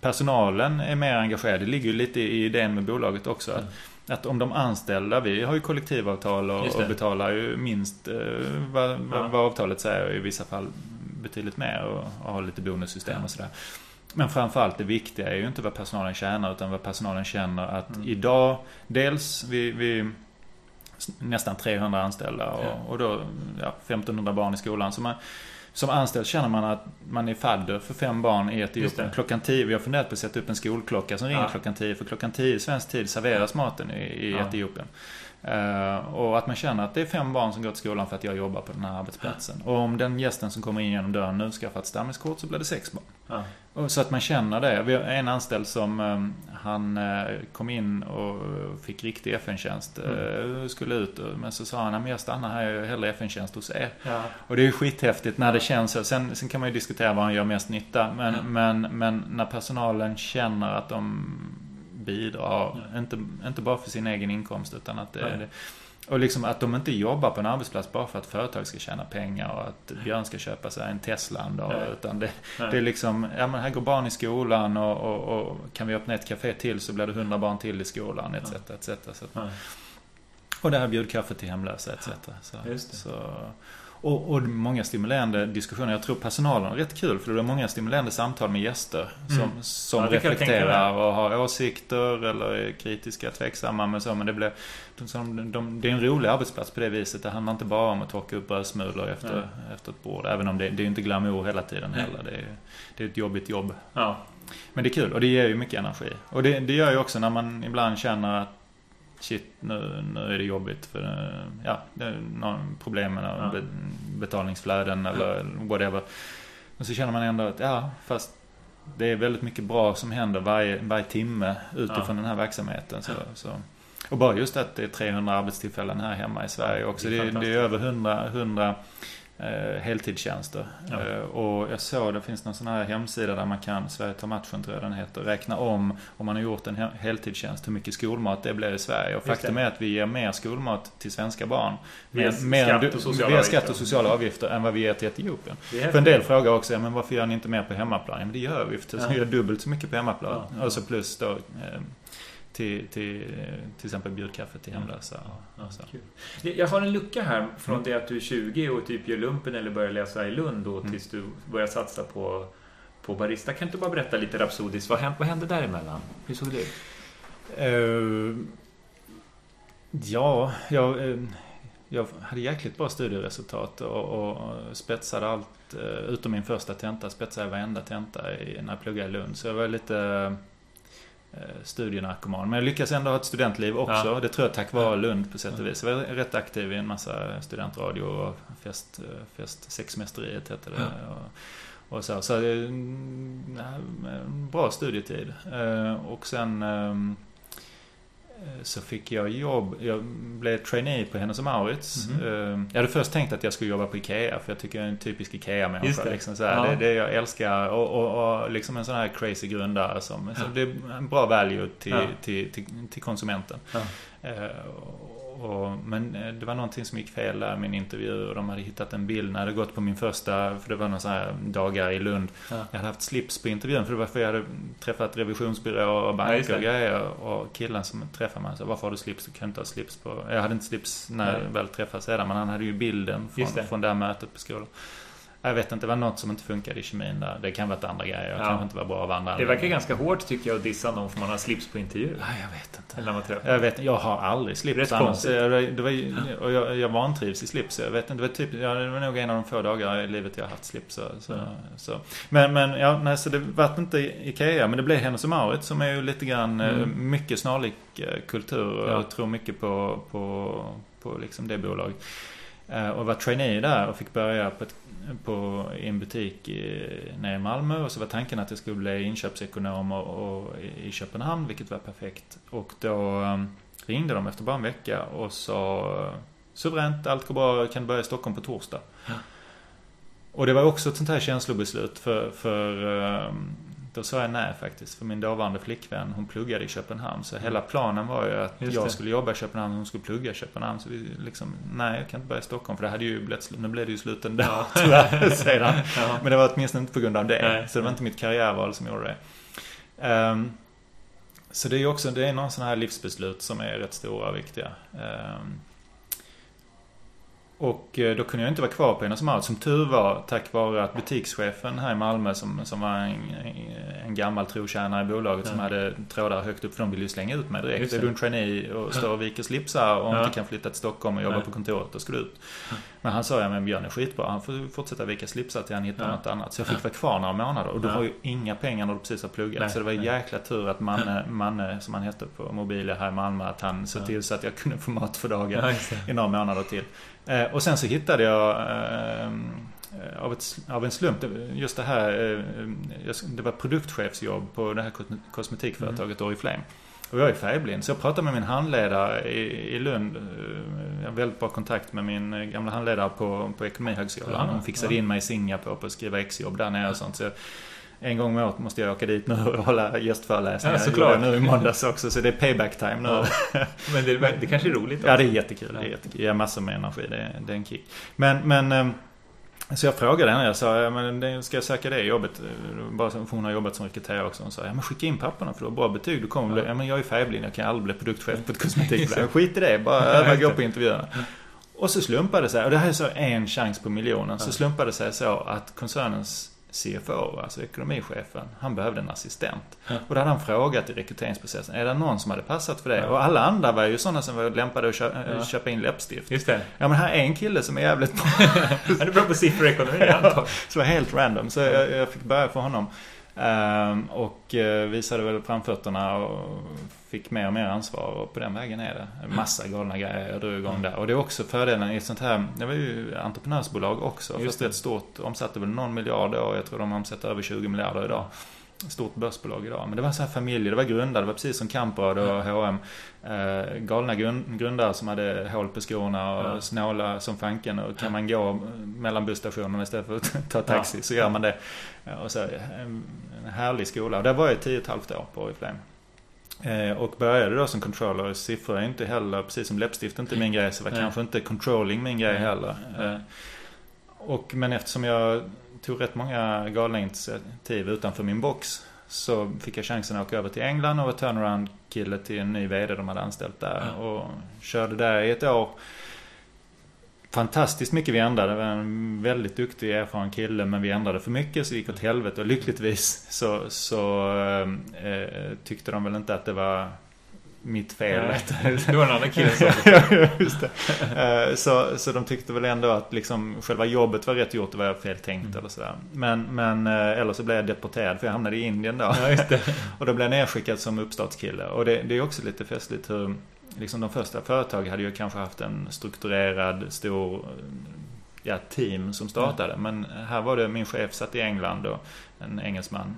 B: personalen är mer engagerad. Det ligger ju lite i idén med bolaget också. Mm. Att, om de anställda, vi har ju kollektivavtal och, och betalar ju minst eh, vad, ja. vad avtalet säger. I vissa fall betydligt mer och, och har lite bonussystem ja. och sådär. Men framförallt det viktiga är ju inte vad personalen tjänar utan vad personalen känner att mm. idag, dels vi, vi nästan 300 anställda och, ja. och då ja, 1500 barn i skolan. Så man, som anställd känner man att man är fadder för fem barn i Etiopien. Klockan 10, vi har funderat på att sätta upp en skolklocka som ringer ja. klockan 10. För klockan 10 svensk tid serveras maten i, i ja. Etiopien. Uh, och att man känner att det är fem barn som går till skolan för att jag jobbar på den här arbetsplatsen. Och om den gästen som kommer in genom dörren nu ska få ett stammiskort så blir det sex barn. Ja. Och så att man känner det. Vi har en anställd som um, han uh, kom in och fick riktig FN-tjänst. Mm. Uh, skulle ut men så sa han, men jag stannar här, jag hellre FN-tjänst hos er. Ja. Och det är ju skithäftigt när det känns så. Sen, sen kan man ju diskutera var han gör mest nytta. Men, mm. men, men när personalen känner att de bidrar. Ja. Inte, inte bara för sin egen inkomst utan att det är det. Och liksom att de inte jobbar på en arbetsplats bara för att företag ska tjäna pengar och att Björn ska köpa sig en Tesla en dag. Nej. Utan det, Nej. det är liksom, ja men här går barn i skolan och, och, och, kan vi öppna ett café till så blir det hundra barn till i skolan etc. etc. Och det här bjudkaffe till hemlösa etc. Så, och, och, många stimulerande diskussioner. Jag tror personalen är rätt kul för det är många stimulerande samtal med gäster som, mm. som ja, reflekterar och har åsikter eller är kritiska, tveksamma men så. Men det, blir, de, de, det är en rolig arbetsplats på det viset. Det handlar inte bara om att torka upp brödsmulor efter, mm. efter ett bord. Även om det, det är inte glamour hela tiden heller. Det är, det är ett jobbigt jobb. Ja. Men det är kul och det ger ju mycket energi. Och det, det gör ju också när man ibland känner att shit nu, nu är det jobbigt för ja, det är någon problem med ja. betalningsflöden eller whatever. Men så känner man ändå att ja, fast det är väldigt mycket bra som händer varje, varje timme utifrån ja. den här verksamheten. Så, så. Och bara just att det är 300 arbetstillfällen här hemma i Sverige också. Det är, det är över 100, 100 eh, heltidstjänster. Ja. Eh, och jag såg det finns någon sån här hemsida där man kan, Sverige tar matchen tror jag den heter, räkna om om man har gjort en heltidstjänst hur mycket skolmat det blir i Sverige. Och faktum är att vi ger mer skolmat till svenska barn via skatt, och sociala, via skatt och sociala avgifter än vad vi ger till Etiopien. För en del frågar också, men varför gör ni inte mer på hemmaplan? Ja, men det gör vi, för vi gör dubbelt så mycket på hemmaplan. Ja. Och så plus då eh, till, till, till exempel bjudkaffe till hemlösa. Ja,
A: ja, jag har en lucka här från mm. det att du är 20 och typ gör lumpen eller börjar läsa i Lund och mm. tills du börjar satsa på, på barista. Kan du bara berätta lite rapsodiskt, vad hände, vad hände däremellan? Hur såg det ut? Uh,
B: ja, jag, uh, jag hade jäkligt bra studieresultat och, och spetsade allt, uh, utom min första tenta, spetsade jag varenda tenta i, när jag pluggade i Lund. Så jag var lite studienarkoman. Men jag lyckas ändå ha ett studentliv också. Ja. Det tror jag tack vare Lund på sätt och vis. Jag var rätt aktiv i en massa studentradio och fest, eh, fest sexmästeriet hette det. Ja. Och, och, så. Så det, bra studietid. Eh, och sen ehm, Eh, så fick jag jobb. Jag blev trainee på Hennes Mauritz. Mm -hmm. Jag hade först tänkt att jag skulle jobba på Ikea för jag tycker jag är en typisk Ikea-människa. Det. Liksom så ja. det, det jag älskar och, och, och, liksom en sån här crazy grundare som, ja. det är en bra value till, ja. till, till, till, konsumenten. Och, men eh, det var någonting som gick fel där i min intervju och de hade hittat en bild när jag hade gått på min första, för det var några sådana här dagar i Lund. Ja. Jag hade haft slips på intervjun för det var för jag hade träffat revisionsbyrå och banker ja, och grejer. Och killen som träffade mig sa, varför har du slips? Du kan inte ha slips på... Jag hade inte slips när jag väl träffades sedan men han hade ju bilden från, från det här mötet på skolan. Jag vet inte, det var något som inte funkade i kemin där. Det kan vara andra grejer. Jag ja. kanske inte var bra av andra.
A: Det verkar ganska hårt tycker jag att dissa någon för man har slips på intervju.
B: Ja, jag vet inte.
A: Eller man
B: jag vet Jag har aldrig slips Rätt annars. Det var, och jag, jag vantrivs i slips. Jag vet inte, det var typ, ja, det var nog en av de få dagar i livet jag har haft slips. Så, så, mm. så. Men, men ja, nej, så det var inte Ikea. Men det blev Hennes och Mauritz som är ju lite grann eh, mm. mycket snarlik eh, kultur. Ja. Jag tror mycket på, på, på liksom det bolaget. Eh, och var trainee där och fick börja på, ett, på i en butik i, nere i Malmö och så var tanken att jag skulle bli inköpsekonom och, och, i Köpenhamn vilket var perfekt. Och då um, ringde de efter bara en vecka och sa suveränt, allt går bra, kan börja i Stockholm på torsdag. Och det var också ett sånt här känslobeslut för, för um, Då sa jag nej faktiskt. För min dåvarande flickvän, hon pluggade i Köpenhamn. Så hela planen var ju att jag skulle jobba i Köpenhamn och hon skulle plugga i Köpenhamn. Så vi liksom, nej jag kan inte börja i Stockholm. För det hade ju blivit, nu blev det ju slut ändå
A: Ja.
B: tyvärr sedan.
A: Ja.
B: Men det var åtminstone inte på grund av det.
A: Nej.
B: Så det var inte mitt karriärval som gjorde det. Ehm, så det är ju också, det är några sådana här livsbeslut som är rätt stora och viktiga. Ehm, och eh, då kunde jag inte vara kvar på Enos Mauritz. Som tur var, tack vare att butikschefen här i Malmö som, som var en, en gammal trotjänare i bolaget som
A: Ja.
B: hade trådar högt upp. För de ville ju slänga ut mig direkt.
A: Just
B: Är du en trainee och står och viker slipsar och
A: Ja.
B: inte kan flytta till Stockholm och jobba
A: Nej.
B: på kontoret, då ska du ut. Men han sa, ja men Björn är skitbra. Han får fortsätta vika slipsar till han hittar
A: Ja.
B: något annat. Så jag fick vara kvar några månader. Och du
A: Ja.
B: har ju inga pengar när du precis har pluggat.
A: Nej,
B: så det var
A: nej.
B: jäkla tur att Manne, Manne, som han hette på Mobilia här i Malmö, att han såg till så att jag kunde få mat för dagen i några månader till. Eh, och sen så hittade jag eh, av, ett, av en slump, just det här, eh, jag- det var produktchefsjobb på det här kos- kosmetikföretaget
A: Mm.
B: Oriflame. Och jag är färgblind, så jag pratade med min handledare i, i Lund. eh, Jag har väldigt bra kontakt med min eh, gamla handledare på, på Ekonomihögskolan.
A: Ja,
B: Hon fixade
A: ja.
B: in mig i Singapore på att skriva exjobb där nere och sånt. Så jag, en gång om året måste jag åka dit nu och hålla gästföreläsningar.
A: Ja, såklart.
B: nu i måndags också, så det är payback time nu.
A: Ja. Men det, det kanske är roligt
B: Ja,
A: också.
B: det är jättekul. Det är jättekul. Jag har massor med energi. Det är, det är en kick. Men, men ehm, så jag frågade henne. Jag sa, ja, men ska jag söka det jobbet? Bara för hon har jobbat som rekryterare också. Hon sa, ja men skicka in papperna för du har bra betyg. Du kommer
A: Ja.
B: bli, ja men jag är färgblind. Jag kan aldrig bli produktchef på ett kosmetikbolag. Skit i det. Bara öva, gå på intervjuerna. Och så slumpade det sig, och det här är så en chans på miljonen. Så slumpade det sig så att koncernens CFO, alltså ekonomichefen, han behövde en assistent.
A: Ja.
B: Och då hade han frågat i rekryteringsprocessen, är det någon som hade passat för det?
A: Ja.
B: Och alla andra var ju sådana som var lämpade att köpa,
A: Ja.
B: köpa in läppstift.
A: Just det.
B: Ja men här är en kille som är jävligt bra.
A: Han är bra på sifferekonomi antar
B: Så det var helt random. Så jag, jag fick börja för honom. Ehm, och eh, visade väl framfötterna och fick mer och mer ansvar. Och på den vägen är det. En massa galna grejer jag drog igång där. Och det är också fördelen i ett sånt här, det var ju entreprenörsbolag också.
A: Just det.
B: rätt stort, omsatte väl någon miljard då. Jag tror de omsätter över 20 miljarder idag. Stort börsbolag idag. Men det var så här familjer, det var grundare, det var precis som Kamprad och H&M eh, Galna grund, grundare som hade hål på skorna och
A: Ja.
B: snåla som fanken. Och kan man gå mellan busstationerna istället för att ta taxi så gör man det. Ja, Och så, en, en härlig skola. Och där var jag tio och ett halvt år på Oriflame. Eh, och började då som controller. Siffror är inte heller, precis som läppstift inte min grej, så var
A: Nej.
B: kanske inte controlling min grej heller. Eh, och, men eftersom jag tog rätt många galna initiativ utanför min box så fick jag chansen att åka över till England och vara turnaround-kille till en ny VD de hade anställt där.
A: Ja.
B: Och körde där i ett år. Fantastiskt mycket vi ändrade. Det var en väldigt duktig erfaren kille men vi ändrade för mycket så det gick åt helvete. Och lyckligtvis så, så eh, tyckte de väl inte att det var mitt fel.
A: Det var en annan kille som...
B: Ja, just det. Eh, Så, så de tyckte väl ändå att liksom själva jobbet var rätt gjort, det var fel tänkt
A: Mm.
B: eller sådär. Men, men eh, eller så blev jag deporterad för jag hamnade i Indien då.
A: Ja.
B: Och då blev jag nedskickad som uppstartskille. Och det, det är också lite festligt hur liksom de första företagen hade ju kanske haft en strukturerad, stor ja, team som startade. Men här var det min chef satt i England och en engelsman.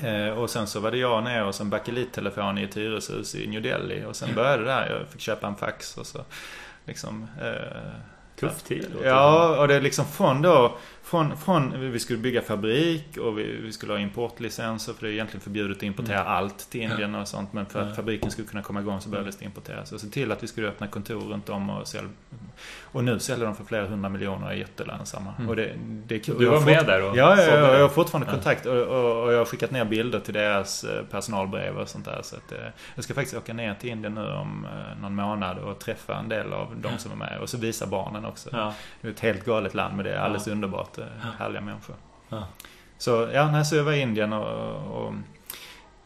B: Eh, och sen så var det jag ner och sen bakelittelefon i ett hyreshus i New Delhi. Och sen började det där. Jag fick köpa en fax och så liksom eh,
A: Tuff tid.
B: Ja, och det är liksom från då, från, från vi skulle bygga fabrik och vi, vi skulle ha importlicenser för det är egentligen förbjudet att importera
A: Mm.
B: allt till Indien och sånt. Men för att fabriken skulle kunna komma igång så behövdes det importeras. Och se till att vi skulle öppna kontor runt om och sälja. Och nu säljer de för flera hundra miljoner och är jättelönsamma.
A: Mm.
B: Och det, det är kul.
A: Du var med där och
B: Ja, ja, ja, jag har fortfarande
A: Ja.
B: kontakt och, och, och jag har skickat ner bilder till deras eh, personalbrev och sånt där. Så att, eh, jag ska faktiskt åka ner till Indien nu om eh, någon månad och träffa en del av de som är med. Och så visa barnen också.
A: Ja.
B: Det är ett helt galet land men det är alldeles
A: Ja.
B: Underbart. eh,
A: Ja.
B: Härliga människor.
A: Ja.
B: Så ja, nej, så jag var i Indien och, och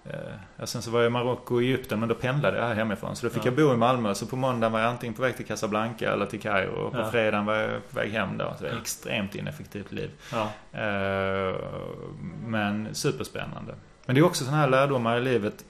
B: eh, ja, sen så var jag i Marocko och Egypten men då pendlade jag här hemifrån. Så då fick
A: Ja.
B: jag bo i Malmö. Så på måndagen var jag antingen på väg till Casablanca eller till Kairo. Och på
A: Ja.
B: fredagen var jag på väg hem då. Så det var extremt ineffektivt liv.
A: Ja.
B: Eh, men superspännande. Men det är också sådana här lärdomar i livet.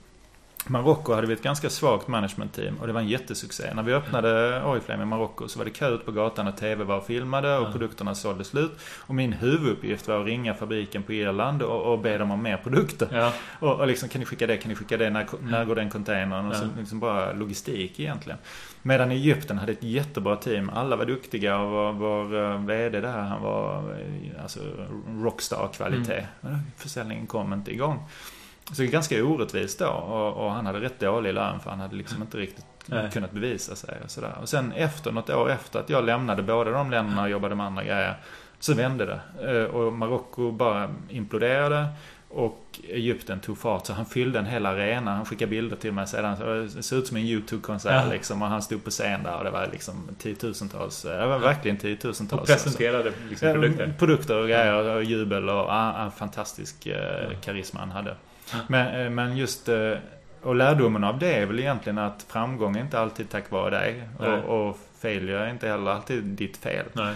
B: Marocko hade vi ett ganska svagt managementteam och det var en jättesuccé. När vi öppnade Oriflame i Marocko så var det kö ut på gatan och TV var filmade och ja. produkterna sålde slut. Och min huvuduppgift var att ringa fabriken på Irland och, och be dem om mer produkter. Ja. Och, och liksom, kan ni skicka det, kan ni skicka det, när, när går den containern? Och så liksom bara logistik egentligen. Medan Egypten hade ett jättebra team. Alla var duktiga och vår, vår eh, VD där, han var eh, alltså rockstar-kvalitet. Mm. Försäljningen kom inte igång. Så det är ganska orättvist då. Och, och, han hade rätt dålig lön för han hade liksom inte riktigt Nej. kunnat bevisa sig och sådär. Och sen efter, något år efter att jag lämnade båda de länderna och jobbade med andra grejer. Så vände det. Eh, och Marocko bara imploderade. Och Egypten tog fart så han fyllde en hel arena. Han skickade bilder till mig sedan. Det såg ut som en YouTube-konsert ja. liksom. Och han stod på scen där och det var liksom tiotusentals. Det var verkligen tiotusentals.
A: Och presenterade liksom produkter?
B: Produkter och grejer och jubel och ah, fantastisk eh, karisma han hade. Men, eh, men just eh, och lärdomen av det är väl egentligen att framgång är inte alltid tack vare dig. Och, och failure är inte heller alltid ditt fel. Nej.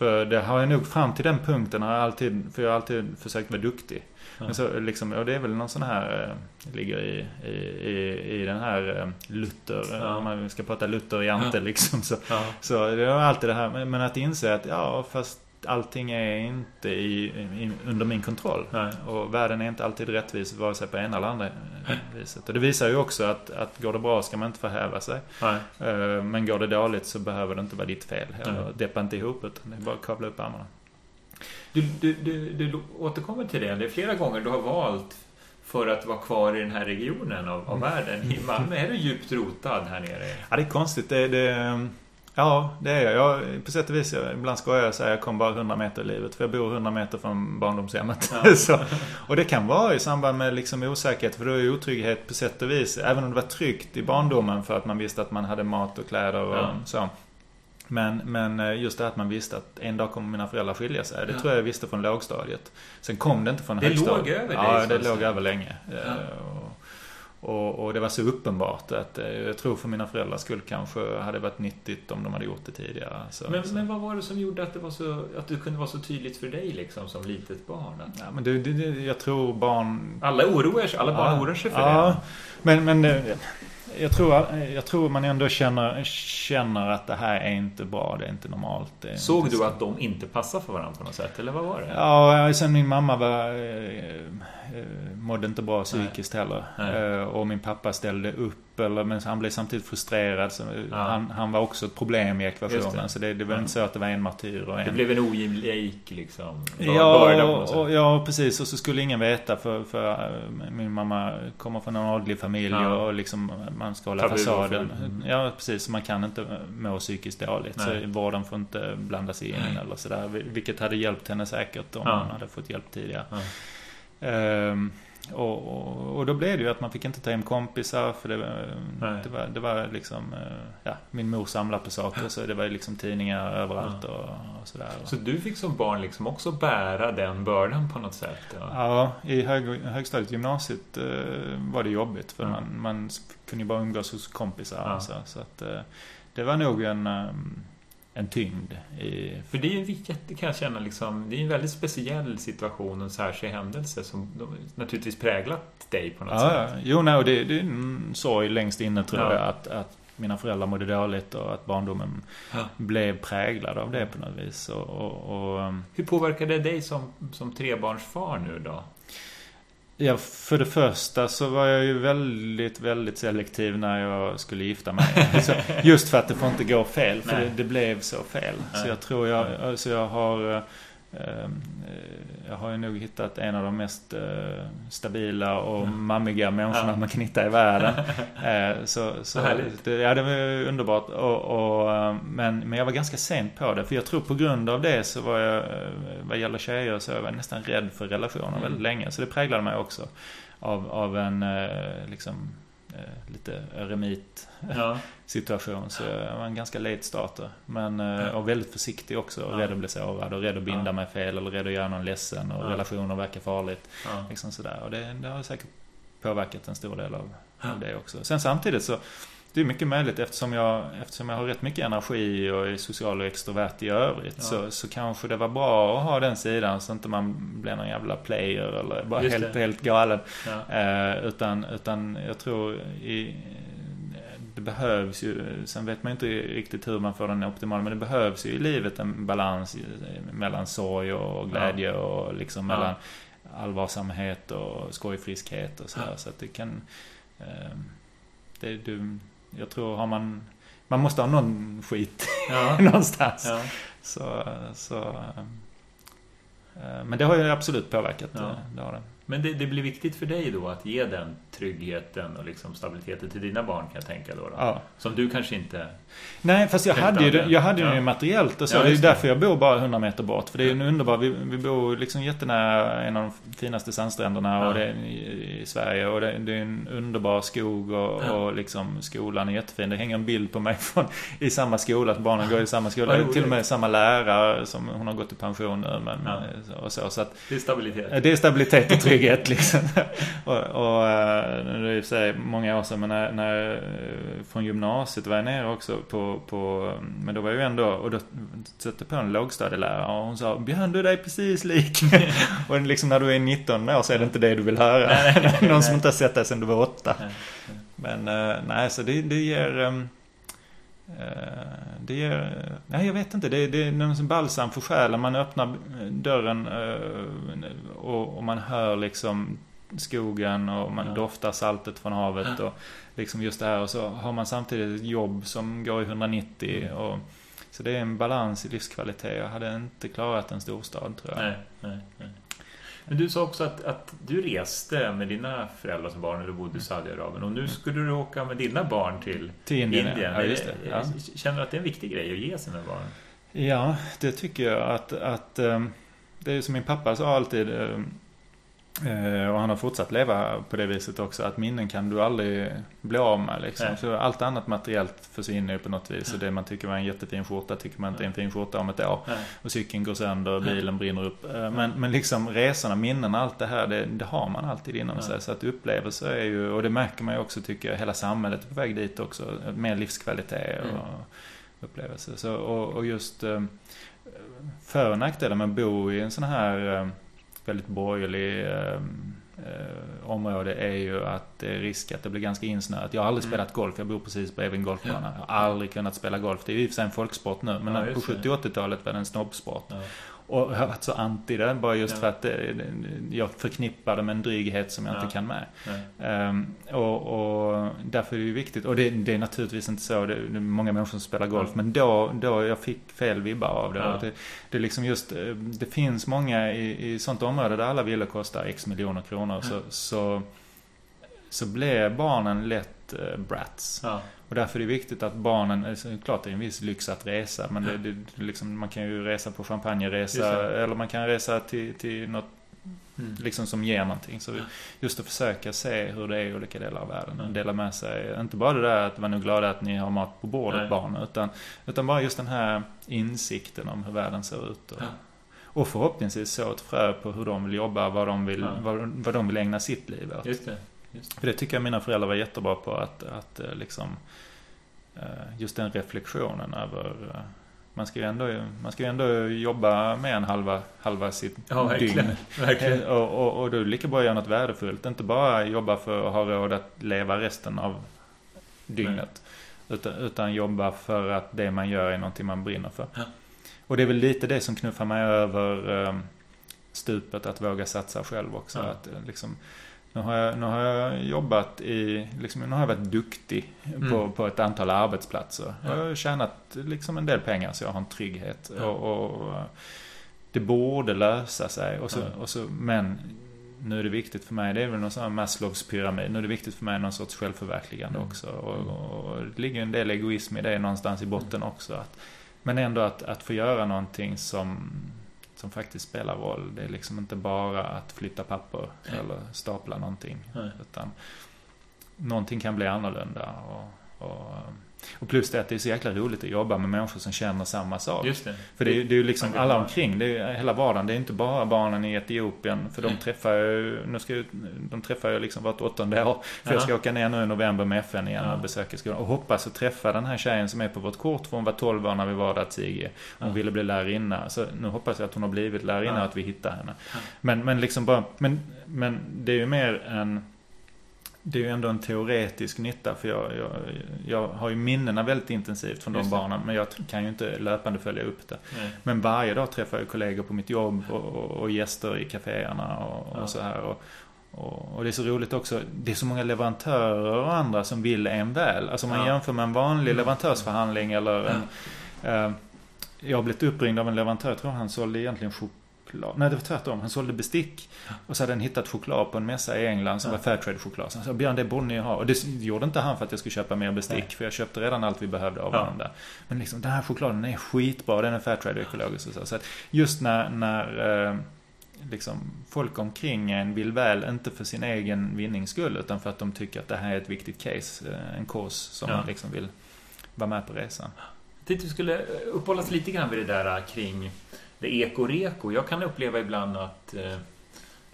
B: För det har jag nog fram till den punkten har jag alltid, för jag har alltid försökt vara duktig. Ja. Men så liksom, och det är väl någon sån här, eh, ligger i, i, i, i den här Luther, ja. om man ska prata Luther i ante ja. liksom. Så, ja. så det är alltid det här, men att inse att ja fast allting är inte i, i, under min kontroll. Nej. Och världen är inte alltid rättvis vare sig på ena eller andra viset. Och det visar ju också att, att går det bra ska man inte förhäva sig. Eh, men går det dåligt så behöver det inte vara ditt fel. Eller deppa inte ihop utan det är bara att kavla upp armarna.
A: Du, du, du, du återkommer till det. Det är flera gånger du har valt för att vara kvar i den här regionen av, av mm. världen. I Malmö är du djupt rotad här nere.
B: Ja, det är konstigt. Det, det, Ja, det är jag. jag på sätt och vis, jag, ibland skojar jag säger att jag kom bara 100 meter i livet. För jag bor 100 meter från barndomshemmet. Ja. så, och det kan vara i samband med liksom osäkerhet. För då är otrygghet på sätt och vis. Även om det var tryggt i barndomen för att man visste att man hade mat och kläder och ja. så. Men, men eh, just det att man visste att en dag kommer mina föräldrar skilja sig. Det ja. tror jag jag visste från lågstadiet. Sen kom det inte från högstadiet.
A: Det låg över
B: dig? Ja, det låg över länge. Ja. Och, och, det var så uppenbart att eh, jag tror för mina föräldrars skull kanske hade varit nyttigt om de hade gjort det tidigare. Så,
A: men, så. men vad var det som gjorde att det, var så, att det kunde vara så tydligt för dig liksom som litet barn?
B: Ja, men det, det, jag tror barn...
A: Alla oroar sig, alla barn ja, oroar sig för
B: ja, det. Men, men eh, jag tror, jag tror man ändå känner, känner att det här är inte bra, det är inte normalt. Är
A: Såg
B: inte
A: du att de inte passar för varandra på något sätt, eller vad var det?
B: Ja, sen min mamma var eh, Eh, mådde inte bra psykiskt Nej. heller. Nej. Eh, och min pappa ställde upp, eller, men han blev samtidigt frustrerad. Så ja. han, han var också ett problem i ekvationen. Det. Så det, det var ja. inte så att det var en martyr och en...
A: Det blev en ojämlik liksom.
B: Ja, och, ja, precis. Och så skulle ingen veta för, för eh, min mamma kommer från en adlig familj ja. och liksom man ska hålla Tabu fasaden. Mm. Ja, precis. Man kan inte må psykiskt dåligt. Nej. Så vården får inte blanda sig in Nej. eller sådär. Vilket hade hjälpt henne säkert om hon hade fått hjälp tidigare. Um, och, och, och, då blev det ju att man fick inte ta hem kompisar för det, det, var, det var liksom, eh, ja, min mor samlade på saker så det var liksom tidningar överallt ja. och, och, sådär.
A: Så du fick som barn liksom också bära den bördan på något sätt?
B: Ja, ja i hög, högstadiet gymnasiet uh, var det jobbigt för man, man kunde ju bara umgås hos kompisar. Alltså, så att uh, det var nog en um, en tyngd. I...
A: För det är ju jätte, kan jag känna, liksom, det är en väldigt speciell situation och en särskild händelse som naturligtvis präglat dig på något ja, sätt.
B: Ja. Jo, nej, och det, det är en sorg längst inne tror ja. jag att, att mina föräldrar mådde dåligt och att barndomen ja. blev präglad av det på något vis. Och, och, och,
A: Hur påverkade det dig som, som trebarnsfar nu då?
B: Ja, för det första så var jag ju väldigt, väldigt selektiv när jag skulle gifta mig. just för att det får inte gå fel, för det, det, blev så fel. Så jag tror jag, alltså jag har eh, jag har ju nog hittat en av de mest eh, stabila och mammiga människorna ja. man kan hitta i världen. Eh, så, så det, ja, det var underbart. Och, och, men, men jag var ganska sent på det. För jag tror på grund av det så var jag, vad gäller tjejer, så jag var nästan rädd för relationer mm. väldigt länge. Så det präglade mig också. Av, av en liksom eh, lite eremit ja. situation. Så jag var en ganska late starter. Men, eh, och väldigt försiktig också. Och ja. rädd att bli sårad och rädd att binda ja. mig fel eller rädd att göra någon ledsen. Och relationer verkar farligt. Liksom sådär. Och det, det har säkert påverkat en stor del av, av det också. Sen samtidigt så det är mycket möjligt eftersom jag, eftersom jag har rätt mycket energi och är social och extrovert i övrigt. Ja. Så, så kanske det var bra att ha den sidan så inte man blir någon jävla player eller bara helt, helt galen. Ja. Eh, utan, utan jag tror i, det behövs ju, sen vet man inte riktigt hur man får den optimal, men det behövs ju i livet en balans mellan sorg och glädje ja. och liksom mellan allvarsamhet och skojfriskhet och sådär. Så att det kan... Eh, det, du, jag tror har man... Man måste ha någon skit ja. någonstans. Ja. Så, så, eh, men det har ju absolut påverkat. Ja. Det har det.
A: Men det, det, blir viktigt för dig då att ge den tryggheten och liksom stabiliteten till dina barn kan jag tänka då. då. Ja. Som du kanske inte...
B: Nej, fast jag hade ju, jag hade ja. ju materiellt och så. Ja, det är därför jag bor bara 100 meter bort. För det är en underbar... Vi, vi bor liksom jättenära en av de finaste sandstränderna och det i, Sverige. Och det, det, är en underbar skog och, och liksom skolan är jättefin. Det hänger en bild på mig från, i samma skola. Att barnen går i samma skola. till och med samma lärare som hon har gått i pension nu. Men, och så, så att,
A: det är stabilitet.
B: Det är stabilitet och trygghet trygghet liksom. och, och eh, det är för sig många år sedan men när, när eh, från gymnasiet var jag nere också på, på men då var jag ju ändå och då satte på en lågstadielärare och hon sa Björn du är dig precis lik. och liksom när du är 19 år så är det inte det du vill höra. Nej, nej, nej, Någon som inte har sett dig sedan du var 8. Men eh, nej så det, det ger um, det ger, nej jag vet inte, det, det är någon balsam för själen. Man öppnar dörren och, och man hör liksom skogen och man ja. doftar saltet från havet och liksom just det här och så har man samtidigt ett jobb som går i 190 mm. och så det är en balans i livskvalitet. Jag hade inte klarat en storstad tror jag.
A: Nej, nej, nej. Men du sa också att, att du reste med dina föräldrar som barn när du bodde i Saudiarabien. Och nu skulle du åka med dina barn till, till Indien. Indien. Ja, just det. Ja. Känner du att det är en viktig grej att ge sina barn?
B: Ja, det tycker jag att, att ehm, det är som min pappa sa alltid ehm, Eh, och han har fortsatt leva på det viset också. Att minnen kan du aldrig bli av med. Liksom. Så allt annat materiellt försvinner ju på något vis. Och det man tycker var en jättefin skjorta tycker man inte är en fin skjorta om ett år. Och cykeln går sönder och bilen brinner upp. Eh, men, men liksom resorna, minnena, allt det här, det, det har man alltid inom sig. Så att upplevelser är ju, och det märker man ju också tycker jag, hela samhället är på väg dit också. Mer livskvalitet och mm. upplevelser. Så, och, och just eh, för och nackdelar med att bo i en sån här väldigt borgerlig eh, eh, område är ju att det är risk att det blir ganska insnöat. Jag har aldrig mm. spelat golf, jag bor precis bredvid en golfbana. Jag har aldrig kunnat spela golf. Det är ju i och för sig en folksport nu, men ja, på 70 80-talet var det en snobbsport. Ja. Och jag har varit så anti det bara just ja. för att det, jag förknippar det med en dryghet som jag ja. inte kan med. Um, och, och, därför är det ju viktigt. Och det, det är naturligtvis inte så. Det, det är många människor som spelar golf. Men då, då jag fick fel vibbar av det. det. Det är liksom just, eh, det finns många i, i sånt område där alla villor kostar x miljoner kronor. Så, så, så blir barnen lätt uh, brats. Och därför är det viktigt att barnen, alltså, klart det är en viss lyx att resa men det, det, liksom, man kan ju resa på champagneresa eller man kan resa till, till något mm. liksom som ger någonting. Så just att försöka se hur det är i olika delar av världen. Mm. Dela med sig, inte bara det där att var nu glada att ni har mat på bordet Nej. barn utan, utan bara just den här insikten om hur världen ser ut. Och, ja. och förhoppningsvis så ett frö på hur de vill jobba, vad de vill, ja. vad, vad de vill ägna sitt liv åt.
A: Just det.
B: För det tycker jag mina föräldrar var jättebra på att, att eh, liksom Eh, just den reflektionen över eh, man ska ju ändå, man ska ändå jobba med en halva, halva sitt ja, verkligen, dygn. Verkligen. Och, och, och då är det lika bra att göra något värdefullt. Inte bara jobba för att ha råd att leva resten av dygnet. Utan, utan, jobba för att det man gör är någonting man brinner för. Ja. Och det är väl lite det som knuffar mig över stupet att våga satsa själv också. Ja. Att liksom, nu har jag, nu har jag jobbat i, liksom, nu har jag varit duktig mm. på, på ett antal arbetsplatser. Ja. Jag har tjänat liksom en del pengar så jag har en trygghet. Ja. Och, och, det borde lösa sig. Och så, ja. och så, men nu är det viktigt för mig, det är väl någon sån här Maslows pyramid. Nu är det viktigt för mig någon sorts självförverkligande mm. också. Och, mm. och, det ligger en del egoism i det någonstans i botten också. Att, men ändå att, att få göra någonting som som faktiskt spelar roll. Det är liksom inte bara att flytta papper Nej. eller stapla någonting. Nej. Utan någonting kan bli annorlunda. Och, och, Och plus det att det är så jäkla roligt att jobba med människor som känner samma sak.
A: Just det.
B: För det, är- det är ju liksom alla omkring, det är hela vardagen. Det är inte bara barnen i Etiopien. För de träffar ju, nu ska ju, de träffar jag liksom vart åttonde år. För jag
A: Ja.
B: ska åka ner nu i november med FN igen och besöka skolan. Och hoppas att träffa den här tjejen som är på vårt kort. För hon var 12 år när vi var där Tige. Hon
A: Ja.
B: ville bli lärarinna. Så nu hoppas jag att hon har blivit lärarinna och att vi hittar henne. Men, men liksom bara, men, men det är ju mer en det är ju ändå en teoretisk nytta för jag, jag, jag har ju minnena väldigt intensivt från de
A: Just
B: barnen men jag kan ju inte löpande följa upp det.
A: Nej.
B: Men varje dag träffar jag kollegor på mitt jobb och, och, och gäster i kaféerna och,
A: Ja.
B: och så här. Och, och, det är så roligt också, det är så många leverantörer och andra som vill en väl. Alltså om man
A: Ja.
B: jämför med en vanlig
A: Mm.
B: leverantörsförhandling eller en, eh, Jag har blivit uppringd av en leverantör, jag tror han sålde egentligen choklad. Nej det var tvärtom, han sålde bestick. Och så hade han hittat choklad på en mässa i England som
A: Ja.
B: var Fairtrade-choklad. Så han sa Björn det borde ni ha. Och det gjorde inte han för att jag skulle köpa mer bestick.
A: Nej.
B: För jag köpte redan allt vi behövde av
A: Ja.
B: honom där. Men liksom den här chokladen är skitbra, den är Fairtrade ekologisk och så. så att just när, när eh, liksom folk omkring en vill väl, inte för sin egen vinnings skull utan för att de tycker att det här är ett viktigt case, eh, en cause som
A: Ja.
B: man liksom vill vara med på resan.
A: Jag tänkte vi skulle uppehålla oss lite grann vid det där kring det eko-reko. Jag kan uppleva ibland att eh,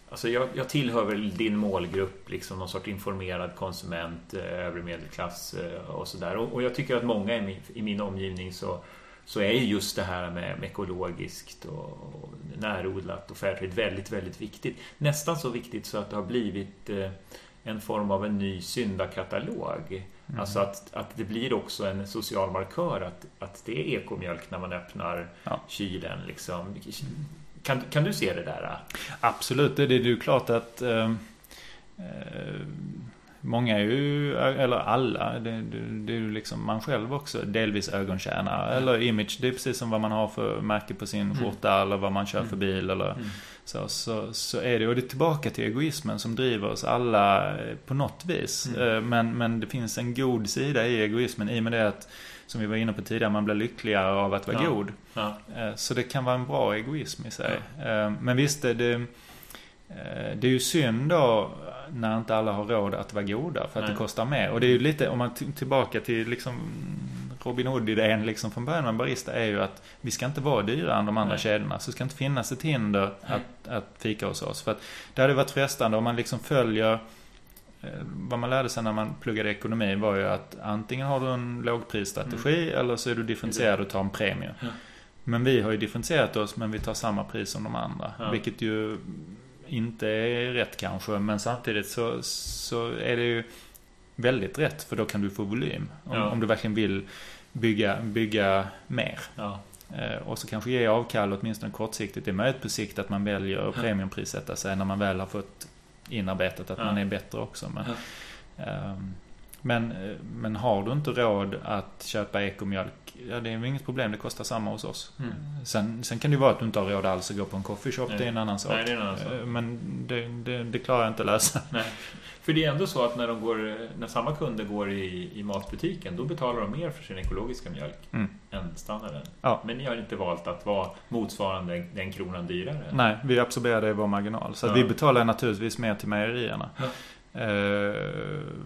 A: Alltså jag, jag tillhör väl din målgrupp, liksom någon sorts informerad konsument, eh, övre medelklass eh, och sådär. Och, och jag tycker att många i min, i min omgivning så, så är ju just det här med, med ekologiskt och, och närodlat och fairtrade väldigt, väldigt viktigt. Nästan så viktigt så att det har blivit eh, en form av en ny syndakatalog.
B: Mm.
A: Alltså att, att det blir också en social markör att, att det är ekomjölk när man öppnar
B: Ja.
A: kylen. Liksom. Kan, kan du se det där?
B: Absolut, det är ju klart att eh, Många är ju, eller alla, det, det, det är ju liksom man själv också delvis ögontjänare. Eller image, det är precis som vad man har för märke på sin
A: Mm.
B: skjorta eller vad man kör för
A: Mm.
B: bil eller
A: Mm.
B: Så, så, så är det. Och det är tillbaka till egoismen som driver oss alla eh, på något vis.
A: Mm.
B: Eh, Men, men det finns en god sida i egoismen i och med det att, som vi var inne på tidigare, man blir lyckligare av att vara
A: Ja.
B: god.
A: Ja.
B: Eh, Så det kan vara en bra egoism i sig. Eh, Men visst, det, det, det är ju synd då när inte alla har råd att vara goda för att
A: Nej.
B: det kostar mer. Och det är ju lite, om man tillbaka till liksom Robin Hood-idén liksom från början med Barista är ju att vi ska inte vara dyrare än de andra
A: Nej.
B: kedjorna. Så det ska inte finnas ett hinder
A: Nej.
B: att, att fika hos oss. För att det hade varit frestande om man liksom följer eh, vad man lärde sig när man pluggade ekonomi var ju att antingen har du en lågprisstrategi eller så är du differentierad och tar en premie.
A: Ja.
B: Men vi har ju differentierat oss men vi tar samma pris som de andra.
A: Ja.
B: Vilket ju inte är rätt kanske men samtidigt så, så är det ju väldigt rätt för då kan du få volym. Om,
A: Ja.
B: om du verkligen vill bygga, bygga mer.
A: Ja.
B: Eh, och så kanske ge avkall åtminstone kortsiktigt. Det är möjligt på sikt att man väljer att premiumprissätta sig när man väl har fått inarbetat att
A: Ja.
B: man är bättre också. Men,
A: Ja.
B: ehm, men, eh, men har du inte råd att köpa ekomjölk, ja det är inget problem, det kostar samma hos oss.
A: Mm.
B: Sen, sen kan det ju vara att du inte har råd alls att gå på en coffeeshop,
A: Nej.
B: det är en annan sak.
A: Nej, det är en annan sak.
B: Eh, Men det, det, det klarar jag inte att lösa.
A: Nej. För det är ändå så att när, de går, när samma kunder går i, i matbutiken då betalar de mer för sin ekologiska mjölk
B: Mm.
A: än standarden.
B: Ja.
A: Men ni har inte valt att vara motsvarande den kronan dyrare?
B: Nej, vi absorberar det i vår marginal. Så
A: Ja.
B: vi betalar naturligtvis mer till mejerierna.
A: Ja.
B: Eh,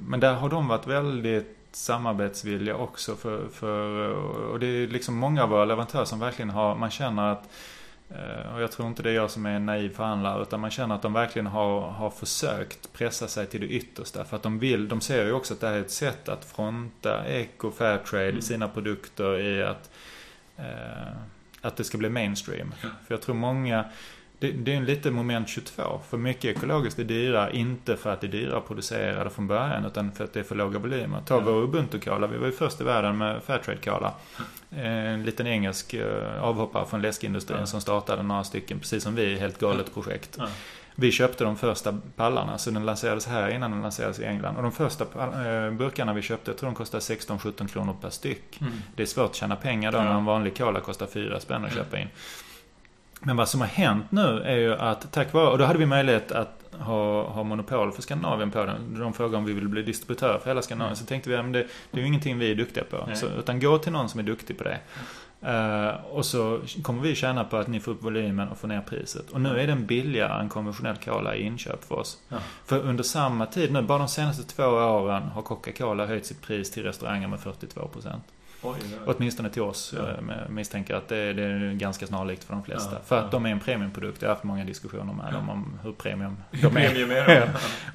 B: Men där har de varit väldigt samarbetsvilliga också för, för och det är liksom många av våra leverantörer som verkligen har, man känner att eh, och jag tror inte det är jag som är en naiv förhandlare utan man känner att de verkligen har, har försökt pressa sig till det yttersta. För att de vill, de ser ju också att det här är ett sätt att fronta eco fairtrade
A: Mm.
B: i sina produkter i att eh, att det ska bli mainstream.
A: Ja.
B: För jag tror många det, det är en lite moment 22. För mycket ekologiskt är dyrare, inte för att det är dyrare att producera det från början, utan för att det är för låga volymer. Ta
A: Ja.
B: vår Ubuntu-cola, vi var ju först i världen med Fairtrade-cola. En liten engelsk eh, avhoppare från läskindustrin
A: Ja.
B: som startade några stycken, precis som vi, helt galet projekt.
A: Ja.
B: Vi köpte de första pallarna, så den lanserades här innan den lanserades i England. Och de första eh, burkarna vi köpte, jag tror de kostade 16-17 kronor per styck.
A: Mm.
B: Det är svårt att tjäna pengar då när en vanlig cola kostar 4 spänn att
A: Ja.
B: köpa in. Men vad som har hänt nu är ju att tack vare, och då hade vi möjlighet att ha, ha monopol för Skandinavien på den. De frågade om vi ville bli distributör för hela Skandinavien. Så tänkte vi att det, det är ju ingenting vi är duktiga på. Så, utan gå till någon som är duktig på det. Uh, och så kommer vi tjäna på att ni får upp volymen och får ner priset. Och nu är den billigare än konventionell cola i inköp för oss. Ja. För under samma tid nu, bara de senaste två åren har Coca-Cola höjt sitt pris till restauranger med 42%. Oj, Åtminstone till oss. Ja. Eh, misstänker att det, det, är ganska snarlikt för de flesta. Ja, för att ja. de är en premiumprodukt. Jag har haft många diskussioner med dem om hur premium de är. premium är de.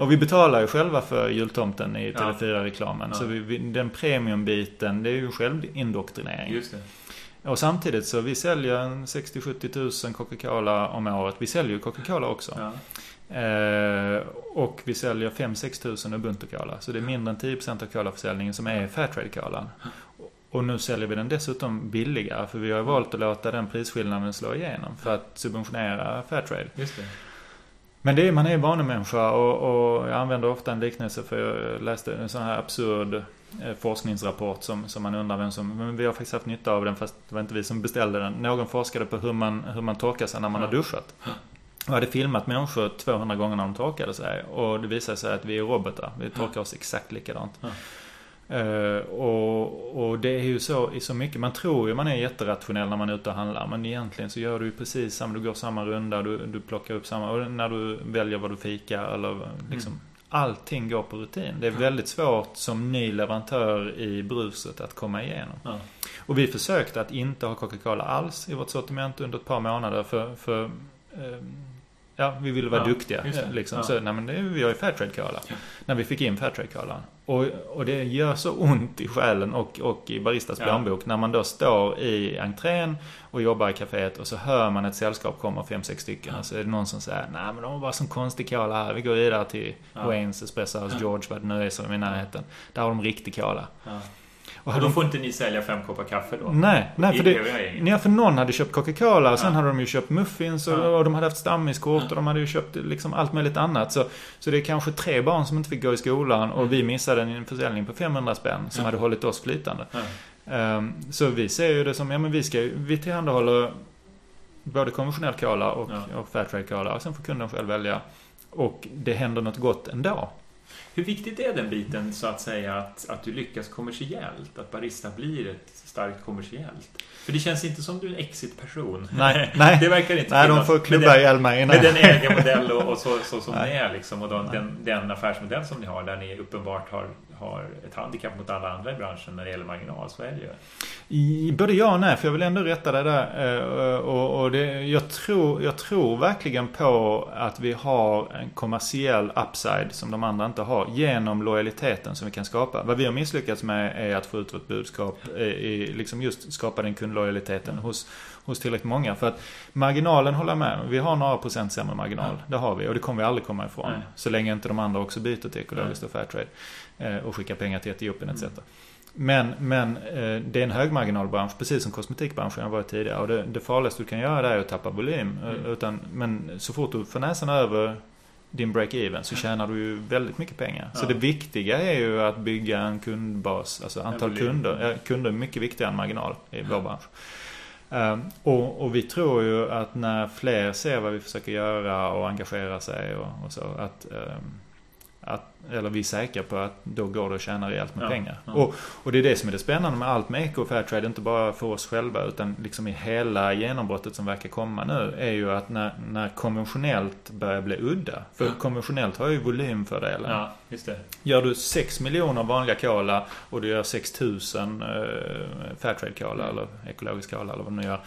B: Och vi betalar ju själva för jultomten i TV4-reklamen. Så vi, vi, den premiumbiten, det är ju självindoktrinering. Just det. Och samtidigt så vi säljer 60-70 tusen Coca-Cola om året. Vi säljer ju Coca-Cola också. Ja. Eh, och vi säljer 5-6 tusen Ubuntu-Cola. Så det är mindre än 10% av Cola-försäljningen som är Fairtrade-Colan. Och nu säljer vi den dessutom billigare för vi har valt att låta den prisskillnaden slå igenom för att subventionera Fairtrade. Just det. Men det är, man är vanemänniska och, och jag använder ofta en liknelse för jag läste en sån här absurd eh, forskningsrapport som, som man undrar vem som... Men vi har faktiskt haft nytta av den fast det var inte vi som beställde den. Någon forskade på hur man, hur man torkar sig när man har duschat. Och hade filmat människor 200 gånger när de torkade sig. Och det visade sig att vi är robotar. Vi torkar oss exakt likadant. Uh, och, och, det är ju så i så mycket. Man tror ju man är jätterationell när man är ute och handlar. Men egentligen så gör du ju precis samma. Du går samma runda, du, du plockar upp samma. Och när du väljer vad du fikar eller liksom. Mm. Allting går på rutin. Det är väldigt svårt som ny leverantör i bruset att komma igenom. Ja. Och vi försökte att inte ha Coca-Cola alls i vårt sortiment under ett par månader. För, för um, Ja, vi ville vara ja, duktiga. Liksom. Ja. Så, nej, men det, vi har ju Fairtrade Cola. Ja. När vi fick in Fairtrade Cola. Och, och det gör så ont i själen och, och i baristas ja. plånbok när man då står i entrén och jobbar i kaféet och så hör man ett sällskap komma, fem, sex stycken. Ja. Och så är det någon som säger nej men de har bara sån konstig cola här. Vi går vidare till ja. Waynes, Espresso House, George, vad det nu är som är i närheten. Där har de riktig cola.
C: Och, då får inte ni sälja fem koppar kaffe då?
B: Nej, nej för, det, nej, för någon hade köpt Coca-Cola och sen hade de ju köpt muffins och, ja. och de hade haft stammiskort och de hade ju köpt liksom allt möjligt annat. Så, så det är kanske tre barn som inte fick gå i skolan och mm. vi missade en försäljning på 500 spänn som ja. hade hållit oss flytande. Um, så vi ser ju det som, ja men vi ska vi tillhandahåller både konventionell cola och, ja. och Fairtrade cola och sen får kunden själv välja. Och det händer något gott ändå.
C: Hur viktigt är den biten så att säga att, att du lyckas kommersiellt? Att Barista blir ett starkt kommersiellt? För det känns inte som du är en exit-person.
B: Nej, nej.
C: det verkar inte
B: Nej, de får klubba ihjäl
C: mig. Med den ägarmodell och, och så, så som nej. ni är liksom. Och den, den, den affärsmodell som ni har där ni uppenbart har har ett handikapp mot alla andra i branschen när det gäller marginal. Så är det ju.
B: Både ja och nej, för jag vill ändå rätta det där. Eh, och, och det, jag, tror, jag tror verkligen på att vi har en kommersiell upside som de andra inte har. Genom lojaliteten som vi kan skapa. Vad vi har misslyckats med är att få ut vårt budskap. Eh, I, liksom just skapa den kundlojaliteten mm. hos hos tillräckligt många. För att marginalen håller jag med Vi har några procent sämre marginal. Ja. Det har vi och det kommer vi aldrig komma ifrån. Nej. Så länge inte de andra också byter till ekologiskt och fairtrade. Eh, och skickar pengar till Etiopien etc. Mm. Men, men eh, det är en högmarginalbransch, precis som kosmetikbranschen har varit tidigare. Och det, det farligaste du kan göra där är att tappa volym. Eh, mm. Utan, men så fort du får näsan över din break-even så tjänar du ju väldigt mycket pengar. Ja. Så det viktiga är ju att bygga en kundbas, alltså antal kunder. Kunder är mycket viktigare än marginal i vår bransch. Ehm, och, och, vi tror ju att när fler ser vad vi försöker göra och engagerar sig och, och så att um, att, eller vi är säkra på att då går det att tjäna rejält med ja, pengar. Ja. Och, och det är det som är det spännande med allt med Eco och Fairtrade, inte bara för oss själva utan liksom i hela genombrottet som verkar komma nu, är ju att när, när konventionellt börjar bli udda. För ja. konventionellt har ju volymfördelen.
C: Ja, just det.
B: Gör du 6 miljoner vanliga cola och du gör 6000 eh, Fairtrade cola mm. eller ekologisk cola eller vad du nu gör.